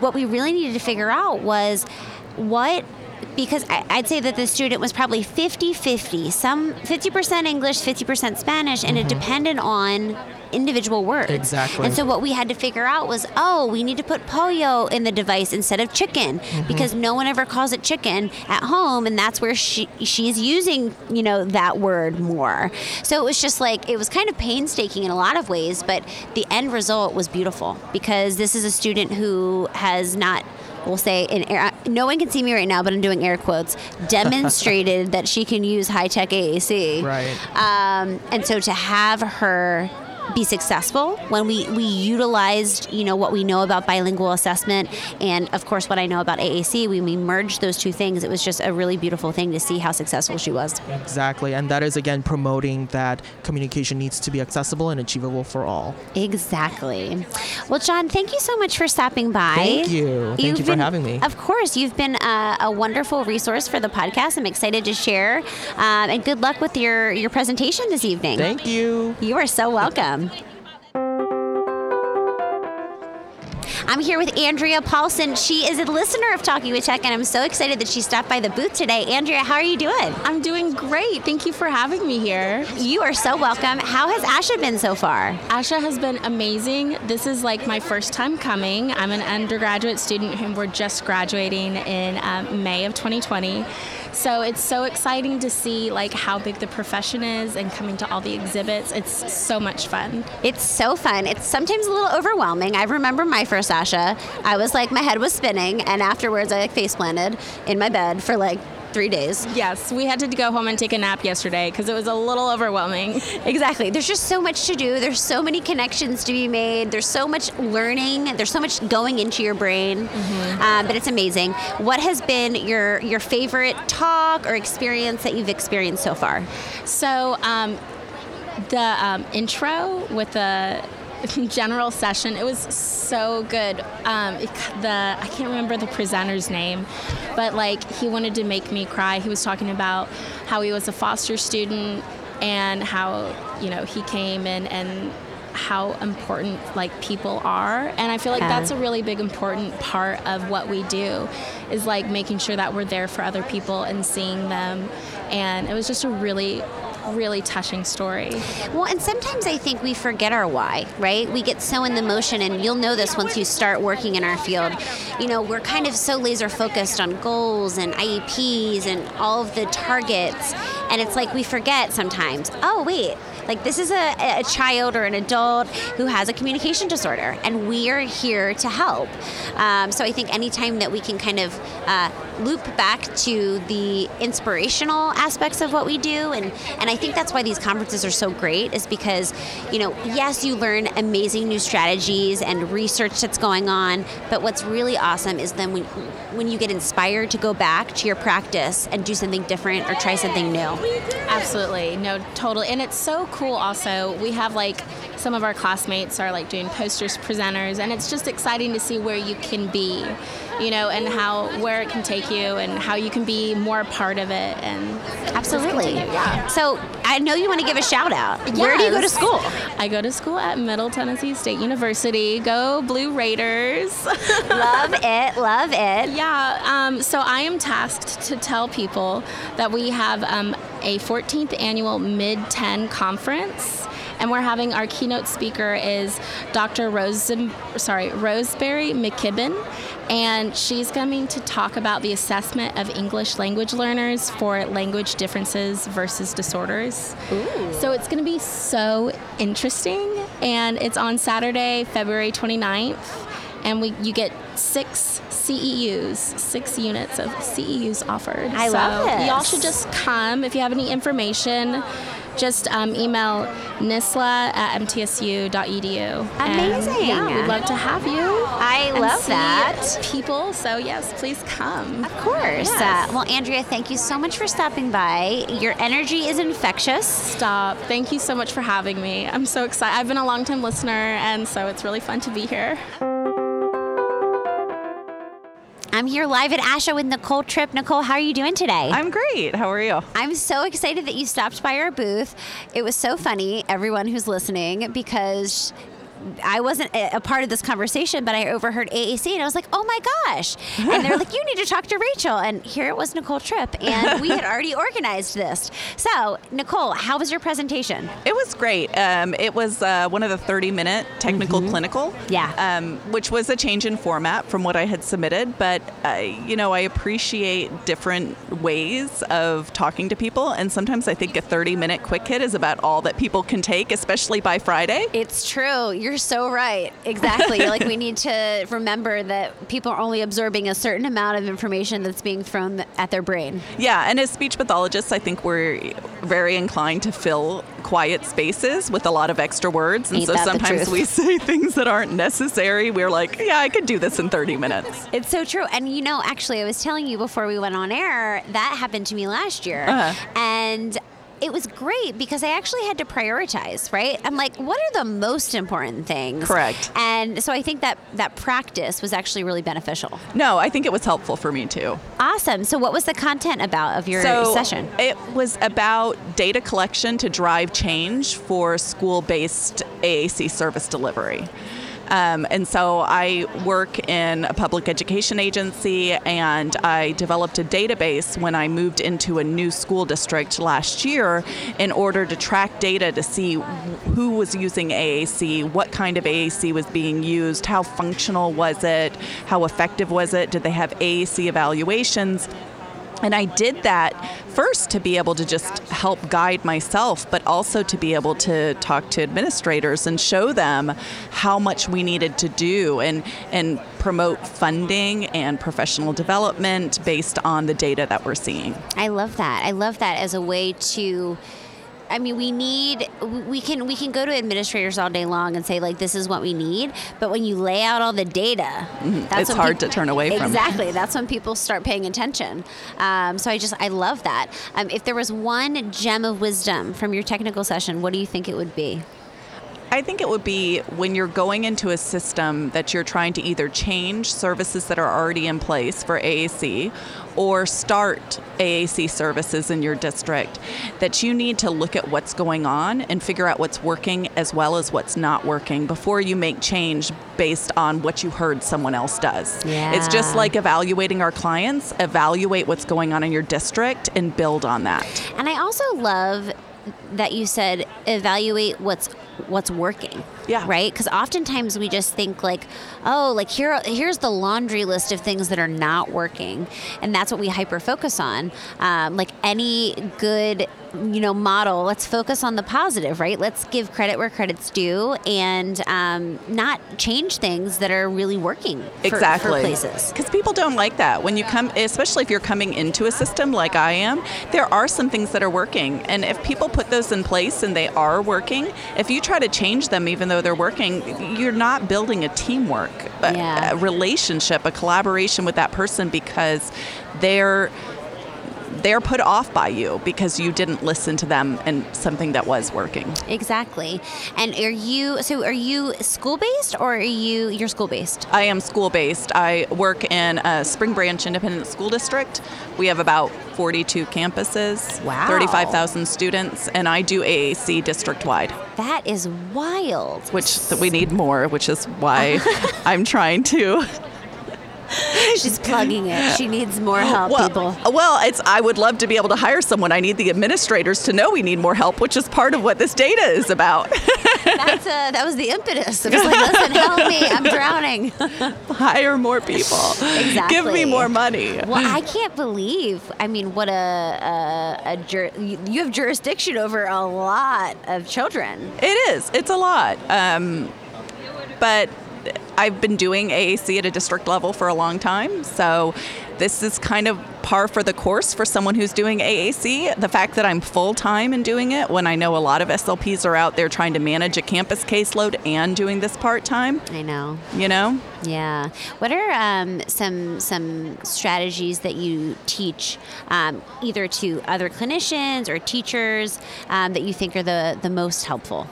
what we really needed to figure out was what because I- I'd say that the student was probably 50 50, some 50% English, 50% Spanish, and it mm-hmm. depended on individual words. Exactly. And so what we had to figure out was, oh, we need to put pollo in the device instead of chicken mm-hmm. because no one ever calls it chicken at home, and that's where she she's using you know that word more. So it was just like it was kind of painstaking in a lot of ways, but the end result was beautiful because this is a student who has not. We'll say in air, no one can see me right now, but I'm doing air quotes. Demonstrated that she can use high tech AAC, Right. um, and so to have her be successful when we, we utilized you know what we know about bilingual assessment and of course what I know about AAC when we merged those two things it was just a really beautiful thing to see how successful she was Exactly. And that is again promoting that communication needs to be accessible and achievable for all. exactly well John thank you so much for stopping by Thank you. Thank You've you for been- having me. Of course, you've been a, a wonderful resource for the podcast. I'm excited to share, um, and good luck with your your presentation this evening. Thank you. You are so welcome. I'm here with Andrea Paulson. She is a listener of Talking with Tech, and I'm so excited that she stopped by the booth today. Andrea, how are you doing? I'm doing great. Thank you for having me here. You are so welcome. How has ASHA been so far? ASHA has been amazing. This is like my first time coming. I'm an undergraduate student whom we're just graduating in um, May of 2020. So it's so exciting to see like how big the profession is and coming to all the exhibits. It's so much fun. It's so fun. It's sometimes a little overwhelming. I remember my first ASHA. I was like, my head was spinning, and afterwards, I like face planted in my bed for like three days. Yes, we had to go home and take a nap yesterday because it was a little overwhelming. Exactly. There's just so much to do. There's so many connections to be made. There's so much learning. There's so much going into your brain. Um, but it's amazing. What has been your your favorite talk or experience that you've experienced so far? So um, the um, intro with the general session, it was so good. Um, it, the I can't remember the presenter's name, but like he wanted to make me cry. He was talking about how he was a foster student and how you know he came in and how important like people are and i feel like Yeah. that's a really big important part of what we do is like making sure that we're there for other people and seeing them and it was just a really really touching story Well, and sometimes I think we forget our why, right? We get so in the motion, and you'll know this once you start working in our field. You know, we're kind of so laser focused on goals and IEPs and all of the targets, and it's like we forget sometimes, oh, wait, like this is a, a child or an adult who has a communication disorder, and we are here to help. Um, so I think anytime that we can kind of uh, loop back to the inspirational aspects of what we do, and, and I think that's why these conferences are so great, is because, you know, yes, you learn amazing new strategies and research that's going on, but what's really awesome is then when, when you get inspired to go back to your practice and do something different or try something new. Absolutely. No, totally. And it's so cool also. We have like some of our classmates are like doing posters, presenters, and it's just exciting to see where you can be, you know, and how where it can take you and how you can be more a part of it and Absolutely. Yeah. So I know you want to give a shout out. Where do you go to school? I go to school at Middle Tennessee State University. Go Blue Raiders. love it, love it. Yeah, um, so I am tasked to tell people that we have um, a 14th annual Mid 10 conference. And we're having our keynote speaker is Dr. Rose, sorry, Roseberry McKibbin, and she's coming to talk about the assessment of English language learners for language differences versus disorders. So it's going to be so interesting, and it's on Saturday, February 29th and we you get six CEUs, six units of CEUs offered. I so love this. Y'all should just come. If you have any information, just um, email nisla at mtsu.edu. And, Amazing. yeah, we'd love to have you. I love that. People, so yes, please come. Of course. Yes. Uh, well, Andrea, thank you so much for stopping by. Your energy is infectious. Stop. Thank you so much for having me. I'm so excited. I've been a long time listener, and so it's really fun to be here. I'm here live at ASHA with Nicole Tripp. Nicole, how are you doing today? I'm great. How are you? I'm so excited that you stopped by our booth. It was so funny, everyone who's listening, because I wasn't a, part of this conversation, but I overheard AAC and I was like, oh my gosh. And they're like, you need to talk to Rachel. And here it was Nicole Tripp, and we had already organized this. So, Nicole, how was your presentation? It was great. Um, it was uh, one of the 30 minute technical clinical. Yeah. Um, which was a change in format from what I had submitted. But, uh, you know, I appreciate different ways of talking to people. And sometimes I think a 30 minute quick hit is about all that people can take, especially by Friday. It's true. You're so right. Exactly. like we need to remember that people are only absorbing a certain amount of information that's being thrown at their brain. Yeah, and as speech pathologists, I think we're very inclined to fill quiet spaces with a lot of extra words. And Ain't so sometimes we say things that aren't necessary. We're like, yeah, I could do this in 30 minutes. It's so true. And you know, actually, I was telling you before we went on air, that happened to me last year. Uh-huh. And it was great because I actually had to prioritize, right? I'm like, what are the most important things? Correct. And so I think that that practice was actually really beneficial. No, I think it was helpful for me too. Awesome. So what was the content about of your so session? It was about data collection to drive change for school based AAC service delivery. Um, and so I work in a public education agency, and I developed a database when I moved into a new school district last year in order to track data to see who was using AAC, what kind of AAC was being used, how functional was it, how effective was it, did they have AAC evaluations. And I did that first to be able to just help guide myself, but also to be able to talk to administrators and show them how much we needed to do and, and promote funding and professional development based on the data that we're seeing. I love that. I love that as a way to I mean, we need we can we can go to administrators all day long and say like this is what we need, but when you lay out all the data, Mm-hmm. It's hard peop- to turn away from. Exactly, that's when people start paying attention. Um, so I just I love that. Um, if there was one gem of wisdom from your technical session, what do you think it would be? I think it would be when you're going into a system that you're trying to either change services that are already in place for AAC or start AAC services in your district, that you need to look at what's going on and figure out what's working as well as what's not working before you make change based on what you heard someone else does. Yeah. It's just like evaluating our clients, evaluate what's going on in your district and build on that. And I also love that you said evaluate what's what's working. Yeah. Right? Because oftentimes we just think like, oh, like here here's the laundry list of things that are not working, and that's what we hyper focus on. Um, like any good you know model let's focus on the positive right let's give credit where credit's due and um, not change things that are really working for, exactly for places because people don't like that when you come especially if you're coming into a system like i am there are some things that are working and if people put those in place and they are working if you try to change them even though they're working. You're not building a teamwork a- a relationship a collaboration with that person because they're they're put off by you because you didn't listen to them and something that was working exactly and are you so are you school based or are you you're school based I am school based. I work in a Spring Branch Independent School District. We have about 42 campuses, Wow. 35,000 students, and I do AAC district wide, That is wild. which we need more, which is why I'm trying to. She's plugging it. She needs more help, well, people. well, it's I would love to be able to hire someone. I need the administrators to know we need more help, which is part of what this data is about. That's uh, that was the impetus. It was like, listen, help me, I'm drowning. hire more people. Exactly. Give me more money. Well, I can't believe. I mean, what a a, a jur- you you have jurisdiction over a lot of children. It is. It's a lot. Um, but I've been doing AAC at a district level for a long time, so this is kind of par for the course for someone who's doing AAC. The fact that I'm full time in doing it when I know a lot of SLPs are out there trying to manage a campus caseload and doing this part time, I know. you know? Yeah. What are um, some some strategies that you teach um, either to other clinicians or teachers um, that you think are the the most helpful?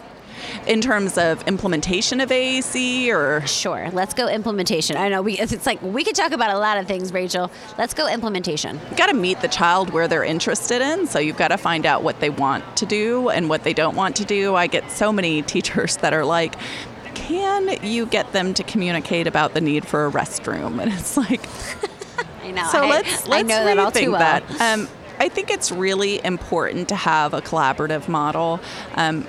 In terms of implementation of AAC or Sure. Let's go implementation. I know we. It's like we could talk about a lot of things, Rachel. Let's go implementation. You've got to meet the child where they're interested in. So you've got to find out what they want to do and what they don't want to do. I get so many teachers that are like, can you get them to communicate about the need for a restroom? And it's like, I know. so I, let's let's know that all too well. that. Um, I think it's really important to have a collaborative model. Um,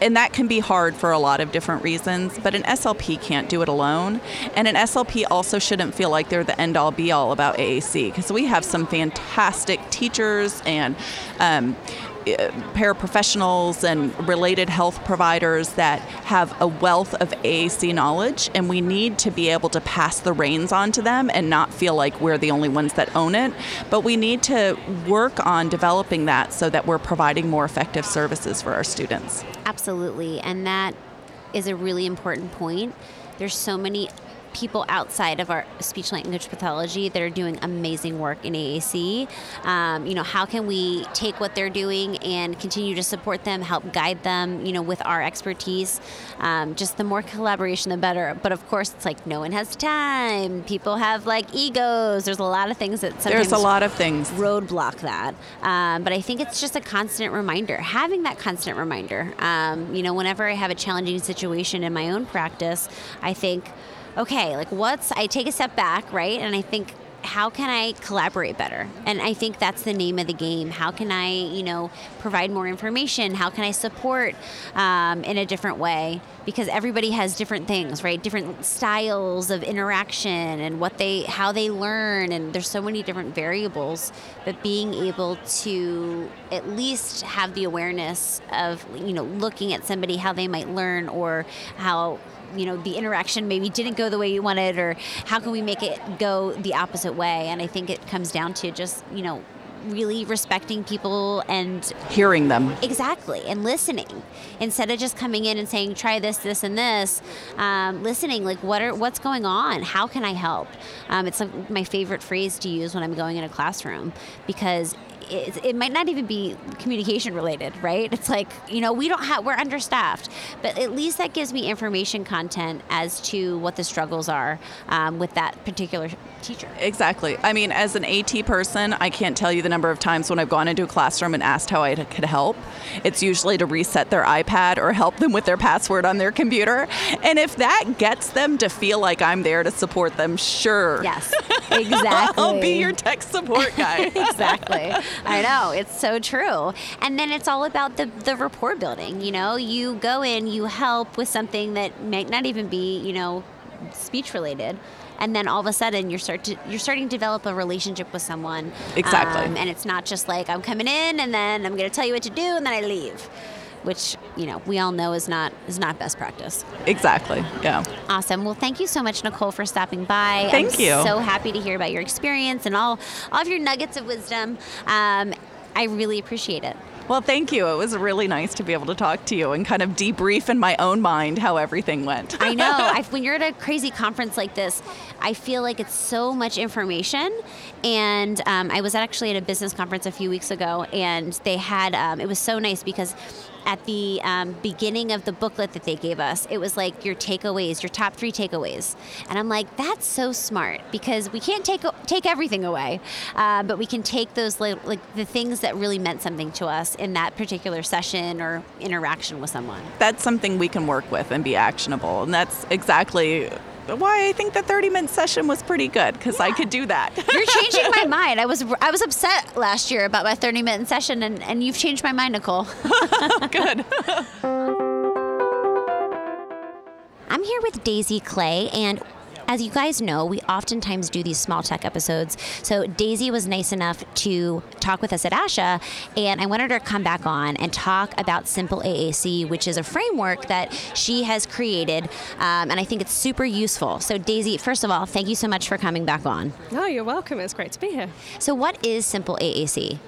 and that can be hard for a lot of different reasons, but an SLP can't do it alone. And an SLP also shouldn't feel like they're the end all be all about AAC because we have some fantastic teachers and um, Uh, paraprofessionals and related health providers that have a wealth of AAC knowledge, and we need to be able to pass the reins on to them and not feel like we're the only ones that own it. But we need to work on developing that so that we're providing more effective services for our students. Absolutely. And that is a really important point. There's so many people outside of our speech language pathology that are doing amazing work in AAC. Um, you know, how can we take what they're doing and continue to support them, help guide them, you know, with our expertise? Um, just the more collaboration, the better. But of course, it's like no one has time. People have like egos. There's a lot of things that sometimes There's a lot of things. roadblock that. Um, but I think it's just a constant reminder, having that constant reminder. Um, you know, whenever I have a challenging situation in my own practice, I think, okay, like what's, I take a step back, right? And I think, how can I collaborate better? And I think that's the name of the game. How can I, you know, provide more information? How can I support um, in a different way? Because everybody has different things, right? Different styles of interaction and what they, how they learn, and there's so many different variables. But being able to at least have the awareness of, you know, looking at somebody how they might learn or how you know the interaction maybe didn't go the way you wanted or how can we make it go the opposite way? And i think it comes down to just you know really respecting people and Hearing them. exactly and listening. Instead of just coming in and saying try this this and this um, listening like what are what's going on? How can i help? Um, it's like my favorite phrase to use when i'm going in a classroom because it, it might not even be communication related, right? It's like, you know, we don't have, we're understaffed, but at least that gives me information content as to what the struggles are um, with that particular teacher. Exactly. I mean, as an AT person, I can't tell you the number of times when I've gone into a classroom and asked how I could help. It's usually to reset their iPad or help them with their password on their computer. And if that gets them to feel like I'm there to support them, sure. Yes, exactly. I'll be your tech support guy. exactly. I know. It's so true. And then it's all about the, the rapport building. You know, you go in, you help with something that might not even be, you know, speech related. And then all of a sudden, you're start to you're starting to develop a relationship with someone. Exactly. Um, and it's not just like I'm coming in and then I'm going to tell you what to do and then I leave, which you know we all know is not is not best practice. exactly. Yeah. Awesome. Well, thank you so much, Nicole, for stopping by. Thank I'm you. So happy to hear about your experience and all, all of your nuggets of wisdom. Um, I really appreciate it. Well, thank you. It was really nice to be able to talk to you and kind of debrief in my own mind how everything went. I know. I, when you're at a crazy conference like this, I feel like it's so much information. And um, I was actually at a business conference a few weeks ago, and they had, um, it was so nice because at the um, beginning of the booklet that they gave us, it was like your takeaways, your top three takeaways. And I'm like, that's so smart because we can't take take everything away, uh, but we can take those like, like the things that really meant something to us in that particular session or interaction with someone. That's something we can work with and be actionable. And that's exactly why I think the 30 minute session was pretty good because I could do that. You're changing my mind. I was I was upset last year about my 30 minute session, and, and you've changed my mind, Nicole. good. I'm here with Daisy Clay, and as you guys know, we oftentimes do these small tech episodes. So Daisy was nice enough to talk with us at ASHA, and I wanted her to come back on and talk about Simple AAC, which is a framework that she has created, um, and I think it's super useful. So Daisy, first of all, thank you so much for coming back on. No, you're welcome. It's great to be here. So what is Simple AAC?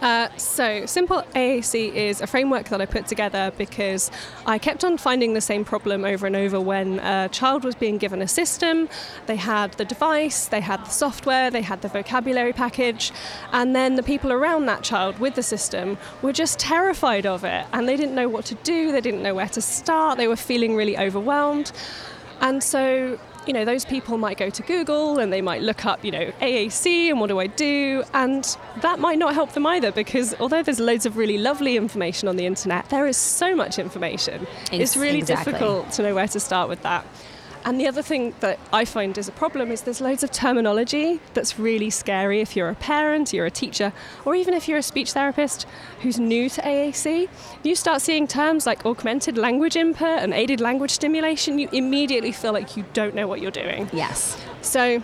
Uh, so, Simple AAC is a framework that I put together because I kept on finding the same problem over and over when a child was being given a system. They had the device, they had the software, they had the vocabulary package, and then the people around that child with the system were just terrified of it and they didn't know what to do, they didn't know where to start, they were feeling really overwhelmed. And so you know, those people might go to Google and they might look up, you know, AAC and what do I do? And that might not help them either because although there's loads of really lovely information on the internet, there is so much information. Ex- it's really exactly. difficult to know where to start with that. And the other thing that I find is a problem is there's loads of terminology that's really scary if you're a parent, you're a teacher, or even if you're a speech therapist who's new to AAC. You start seeing terms like augmented language input and aided language stimulation, you immediately feel like you don't know what you're doing. Yes. So,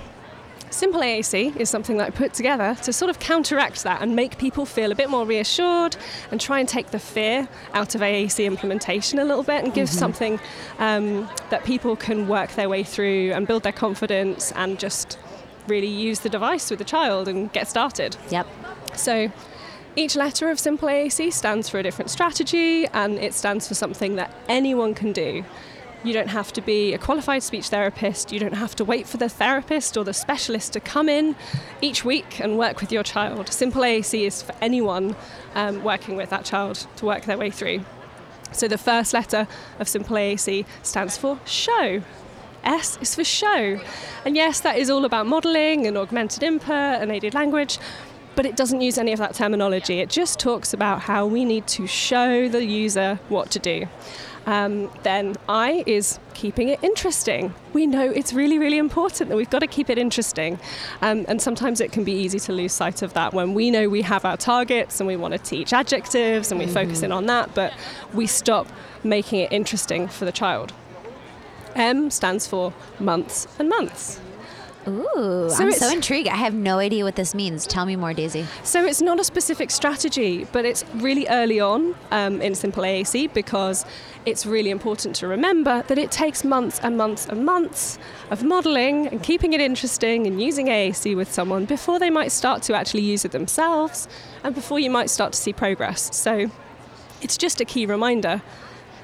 Simple AAC is something that I put together to sort of counteract that and make people feel a bit more reassured and try and take the fear out of AAC implementation a little bit and give Mhm. something um, that people can work their way through and build their confidence and just really use the device with the child and get started. Yep. So each letter of Simple AAC stands for a different strategy and it stands for something that anyone can do. You don't have to be a qualified speech therapist. You don't have to wait for the therapist or the specialist to come in each week and work with your child. Simple AAC is for anyone um, working with that child to work their way through. So the first letter of Simple AAC stands for show. S is for show. And yes, that is all about modelling and augmented input and aided language, but it doesn't use any of that terminology. It just talks about how we need to show the user what to do. Um, then I is keeping it interesting. We know it's really, really important that we've got to keep it interesting. Um, and sometimes it can be easy to lose sight of that when we know we have our targets and we want to teach adjectives and we focus in on that, but we stop making it interesting for the child. M stands for months and months. Ooh, So I'm so intrigued. I have no idea what this means. Tell me more, Daisy. So it's not a specific strategy, but it's really early on um, in Simple AAC because it's really important to remember that it takes months and months and months of modelling and keeping it interesting and using AAC with someone before they might start to actually use it themselves and before you might start to see progress. So it's just a key reminder.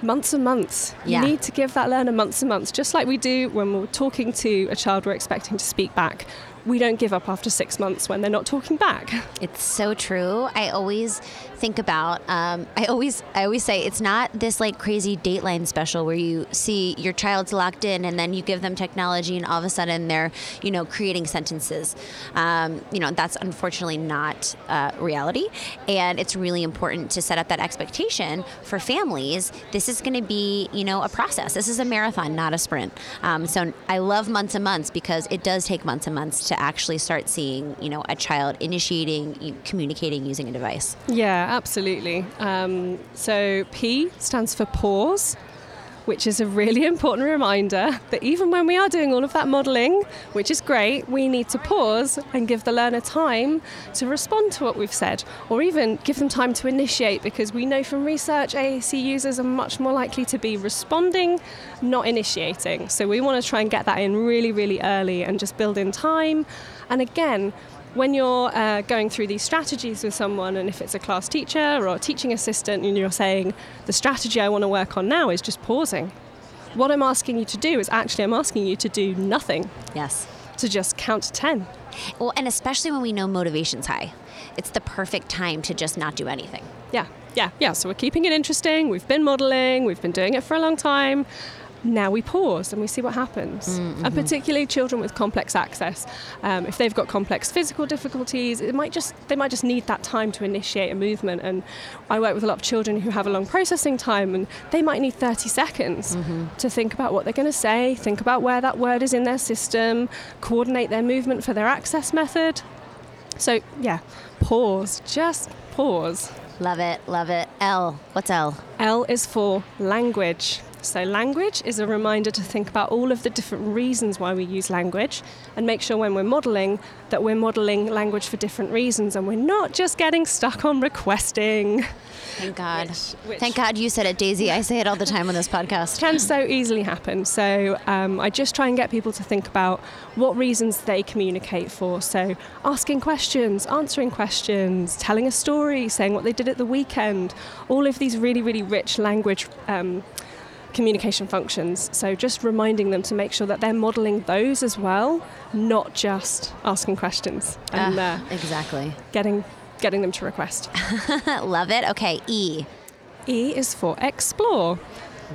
Months and months. Yeah. You need to give that learner months and months, just like we do when we're talking to a child we're expecting to speak back. We don't give up after six months when they're not talking back. It's so true. I always think about. Um, I always, I always say it's not this like crazy Dateline special where you see your child's locked in and then you give them technology and all of a sudden they're, you know, creating sentences. Um, you know, that's unfortunately not uh, reality, and it's really important to set up that expectation for families. This is going to be, you know, a process. This is a marathon, not a sprint. Um, so I love months and months because it does take months and months to actually start seeing, you know, a child initiating, communicating using a device. Yeah, absolutely. Um, so P stands for pause, which is a really important reminder that even when we are doing all of that modelling, which is great, we need to pause and give the learner time to respond to what we've said, or even give them time to initiate, because we know from research AAC users are much more likely to be responding, not initiating. So we want to try and get that in really, really early and just build in time. And again, when you're uh, going through these strategies with someone, and if it's a class teacher or a teaching assistant, and you're saying, the strategy I want to work on now is just pausing. What I'm asking you to do is actually, I'm asking you to do nothing. Yes. To just count to 10. Well, and especially when we know motivation's high, it's the perfect time to just not do anything. Yeah, yeah, yeah. So we're keeping it interesting. We've been modeling, we've been doing it for a long time. Now we pause and we see what happens. Mm, and mm-hmm. particularly children with complex access, um, if they've got complex physical difficulties, it might just they might just need that time to initiate a movement. And I work with a lot of children who have a long processing time, and they might need 30 seconds mm-hmm. to think about what they're going to say, think about where that word is in their system, coordinate their movement for their access method. So yeah, pause, just pause. Love it, love it. L, what's L? L is for language. So, language is a reminder to think about all of the different reasons why we use language and make sure when we're modeling that we're modeling language for different reasons and we're not just getting stuck on requesting. Thank God. which- Thank God you said it, Daisy. I say it all the time on this podcast. Can so easily happen. So, um, I just try and get people to think about what reasons they communicate for. So, asking questions, answering questions, telling a story, saying what they did at the weekend, all of these really, really rich language. Um, communication functions. So just reminding them to make sure that they're modeling those as well, not just asking questions and Ah, uh, exactly. getting getting them to request. love it. Okay, E. E is for explore.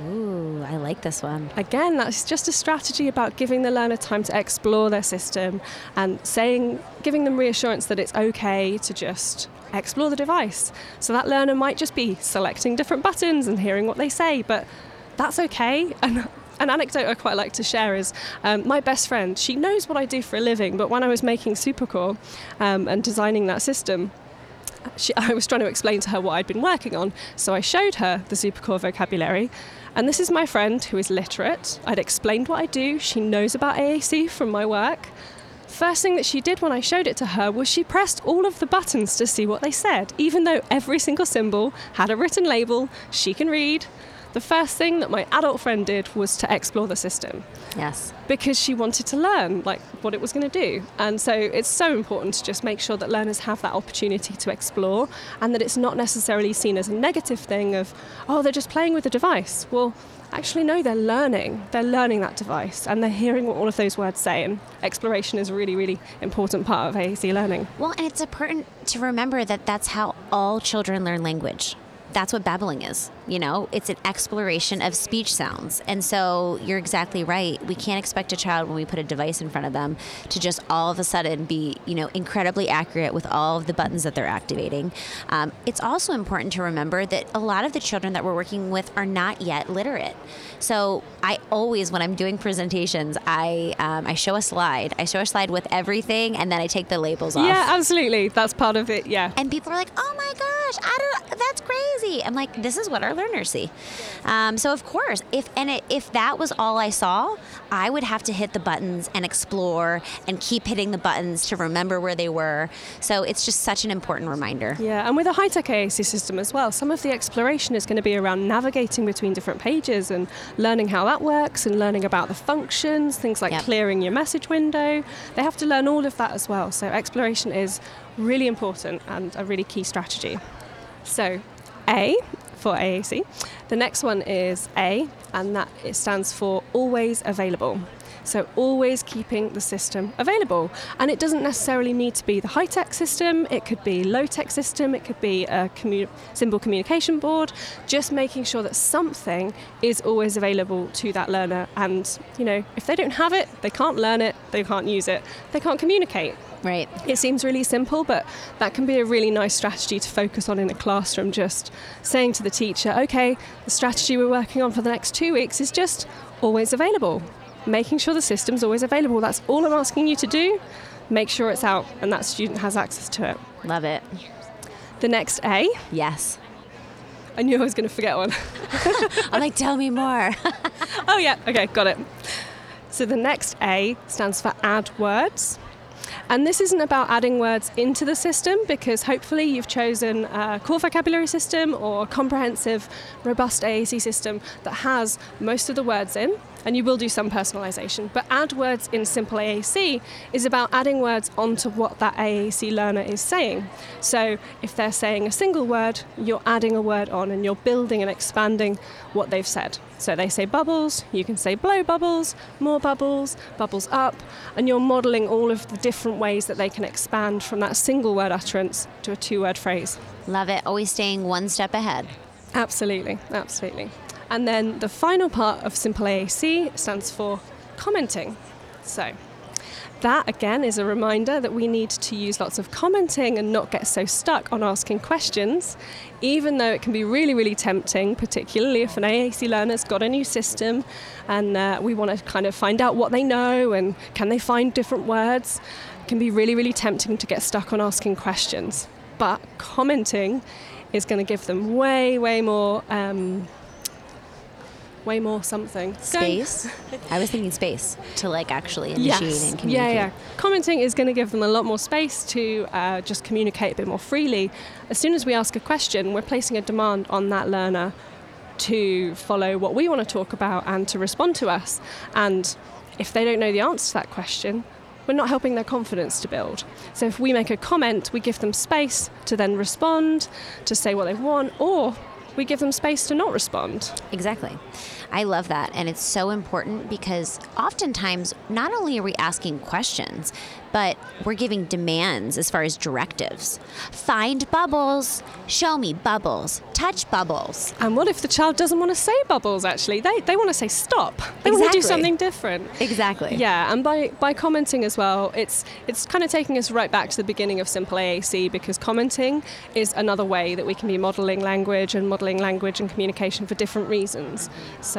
Ooh, I like this one. Again, that's just a strategy about giving the learner time to explore their system and saying, giving them reassurance that it's okay to just explore the device. So that learner might just be selecting different buttons and hearing what they say, but that's okay. And an anecdote I quite like to share is um, my best friend, she knows what I do for a living, but when I was making SuperCore um, and designing that system, she, I was trying to explain to her what I'd been working on. So I showed her the SuperCore vocabulary. And this is my friend who is literate. I'd explained what I do. She knows about AAC from my work. First thing that she did when I showed it to her was she pressed all of the buttons to see what they said, even though every single symbol had a written label she can read the first thing that my adult friend did was to explore the system. Yes. Because she wanted to learn like what it was going to do. And so it's so important to just make sure that learners have that opportunity to explore and that it's not necessarily seen as a negative thing of, oh, they're just playing with the device. Well, actually no they're learning they're learning that device and they're hearing what all of those words say and exploration is a really really important part of AAC learning well and it's important to remember that that's how all children learn language that's what babbling is. You know, it's an exploration of speech sounds. And so you're exactly right. We can't expect a child when we put a device in front of them to just all of a sudden be, you know, incredibly accurate with all of the buttons that they're activating. Um, it's also important to remember that a lot of the children that we're working with are not yet literate. So I always, when I'm doing presentations, I um, I show a slide. I show a slide with everything, and then I take the labels off. Yeah, absolutely. That's part of it. Yeah. And people are like, "Oh my gosh, I don't. That's crazy." I'm like, "This is what our learners see." Um, so of course, if and it, if that was all I saw, I would have to hit the buttons and explore and keep hitting the buttons to remember where they were. So it's just such an important reminder. Yeah, and with a high-tech AAC system as well, some of the exploration is going to be around navigating between different pages and learning how that works and learning about the functions, things like yep. clearing your message window. They have to learn all of that as well. So exploration is really important and a really key strategy. So, A for AAC. The next one is A, and that it stands for always available. So, always keeping the system available. And it doesn't necessarily need to be the high tech system, it could be low tech system, it could be a commu- symbol communication board, just making sure that something is always available to that learner. And, you know, if they don't have it, they can't learn it, they can't use it, they can't communicate. Right. It seems really simple, but that can be a really nice strategy to focus on in a classroom. Just saying to the teacher, okay, the strategy we're working on for the next two weeks is just always available making sure the system's always available. That's all I'm asking you to do. Make sure it's out and that student has access to it. Love it. The next A. Yes. I knew I was going to forget one. I'm like, tell me more. oh, yeah. Okay, got it. So the next A stands for add words. And this isn't about adding words into the system because hopefully you've chosen a core vocabulary system or a comprehensive, robust AAC system that has most of the words in and you will do some personalization. But add words in simple AAC is about adding words onto what that AAC learner is saying. So if they're saying a single word, you're adding a word on and you're building and expanding what they've said. So they say bubbles, you can say blow bubbles, more bubbles, bubbles up, and you're modeling all of the different ways that they can expand from that single word utterance to a two word phrase. Love it. Always staying one step ahead. Absolutely, absolutely. And then the final part of Simple AAC stands for commenting. So that again is a reminder that we need to use lots of commenting and not get so stuck on asking questions, even though it can be really, really tempting, particularly if an AAC learner's got a new system and uh, we want to kind of find out what they know and can they find different words. It can be really, really tempting to get stuck on asking questions. But commenting is going to give them way, way more. Um, way more something. Space. I was thinking space to like actually initiate yes. and communicate. Yeah, yeah. Commenting is going to give them a lot more space to uh, just communicate a bit more freely. As soon as we ask a question, we're placing a demand on that learner to follow what we want to talk about and to respond to us. And if they don't know the answer to that question, we're not helping their confidence to build. So if we make a comment, we give them space to then respond, to say what they want, or we give them space to not respond. Exactly. I love that. And it's so important because oftentimes, not only are we asking questions, but we're giving demands as far as directives. Find bubbles, show me bubbles, touch bubbles. And what if the child doesn't want to say bubbles actually? They, they want to say stop. They want to do something different. Exactly. Yeah, and by, by commenting as well, it's it's kind of taking us right back to the beginning of simple AAC because commenting is another way that we can be modeling language and modeling language and communication for different reasons. So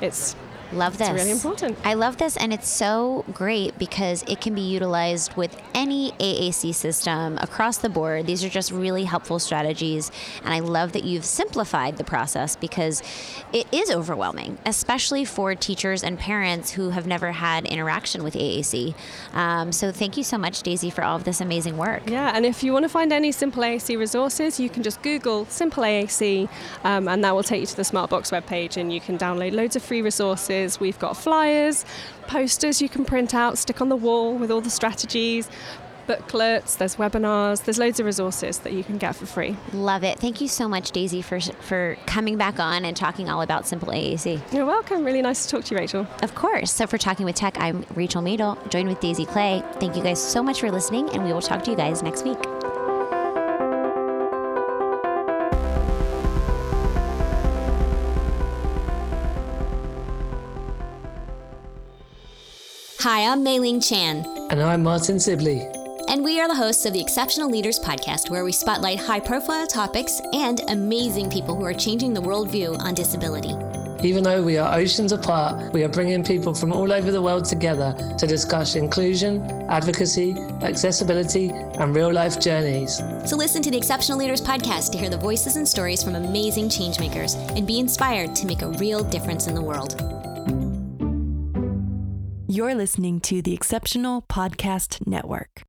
it's Love this. It's really important. I love this, and it's so great because it can be utilized with any AAC system across the board. These are just really helpful strategies, and I love that you've simplified the process because it is overwhelming, especially for teachers and parents who have never had interaction with AAC. Um, so, thank you so much, Daisy, for all of this amazing work. Yeah, and if you want to find any Simple AAC resources, you can just Google Simple AAC, um, and that will take you to the Smartbox webpage, and you can download loads of free resources. We've got flyers, posters you can print out, stick on the wall with all the strategies, booklets, there's webinars, there's loads of resources that you can get for free. Love it. Thank you so much, Daisy, for, for coming back on and talking all about Simple AAC. You're welcome. Really nice to talk to you, Rachel. Of course. So, for Talking with Tech, I'm Rachel Madel, joined with Daisy Clay. Thank you guys so much for listening, and we will talk to you guys next week. Hi, I'm Mei Ling Chan, And I'm Martin Sibley. and we are the hosts of the Exceptional Leaders Podcast, where we spotlight high profile topics and amazing people who are changing the worldview on disability. Even though we are oceans apart, we are bringing people from all over the world together to discuss inclusion, advocacy, accessibility, and real life journeys. So listen to the Exceptional Leaders Podcast to hear the voices and stories from amazing changemakers and be inspired to make a real difference in the world. You're listening to the Exceptional Podcast Network.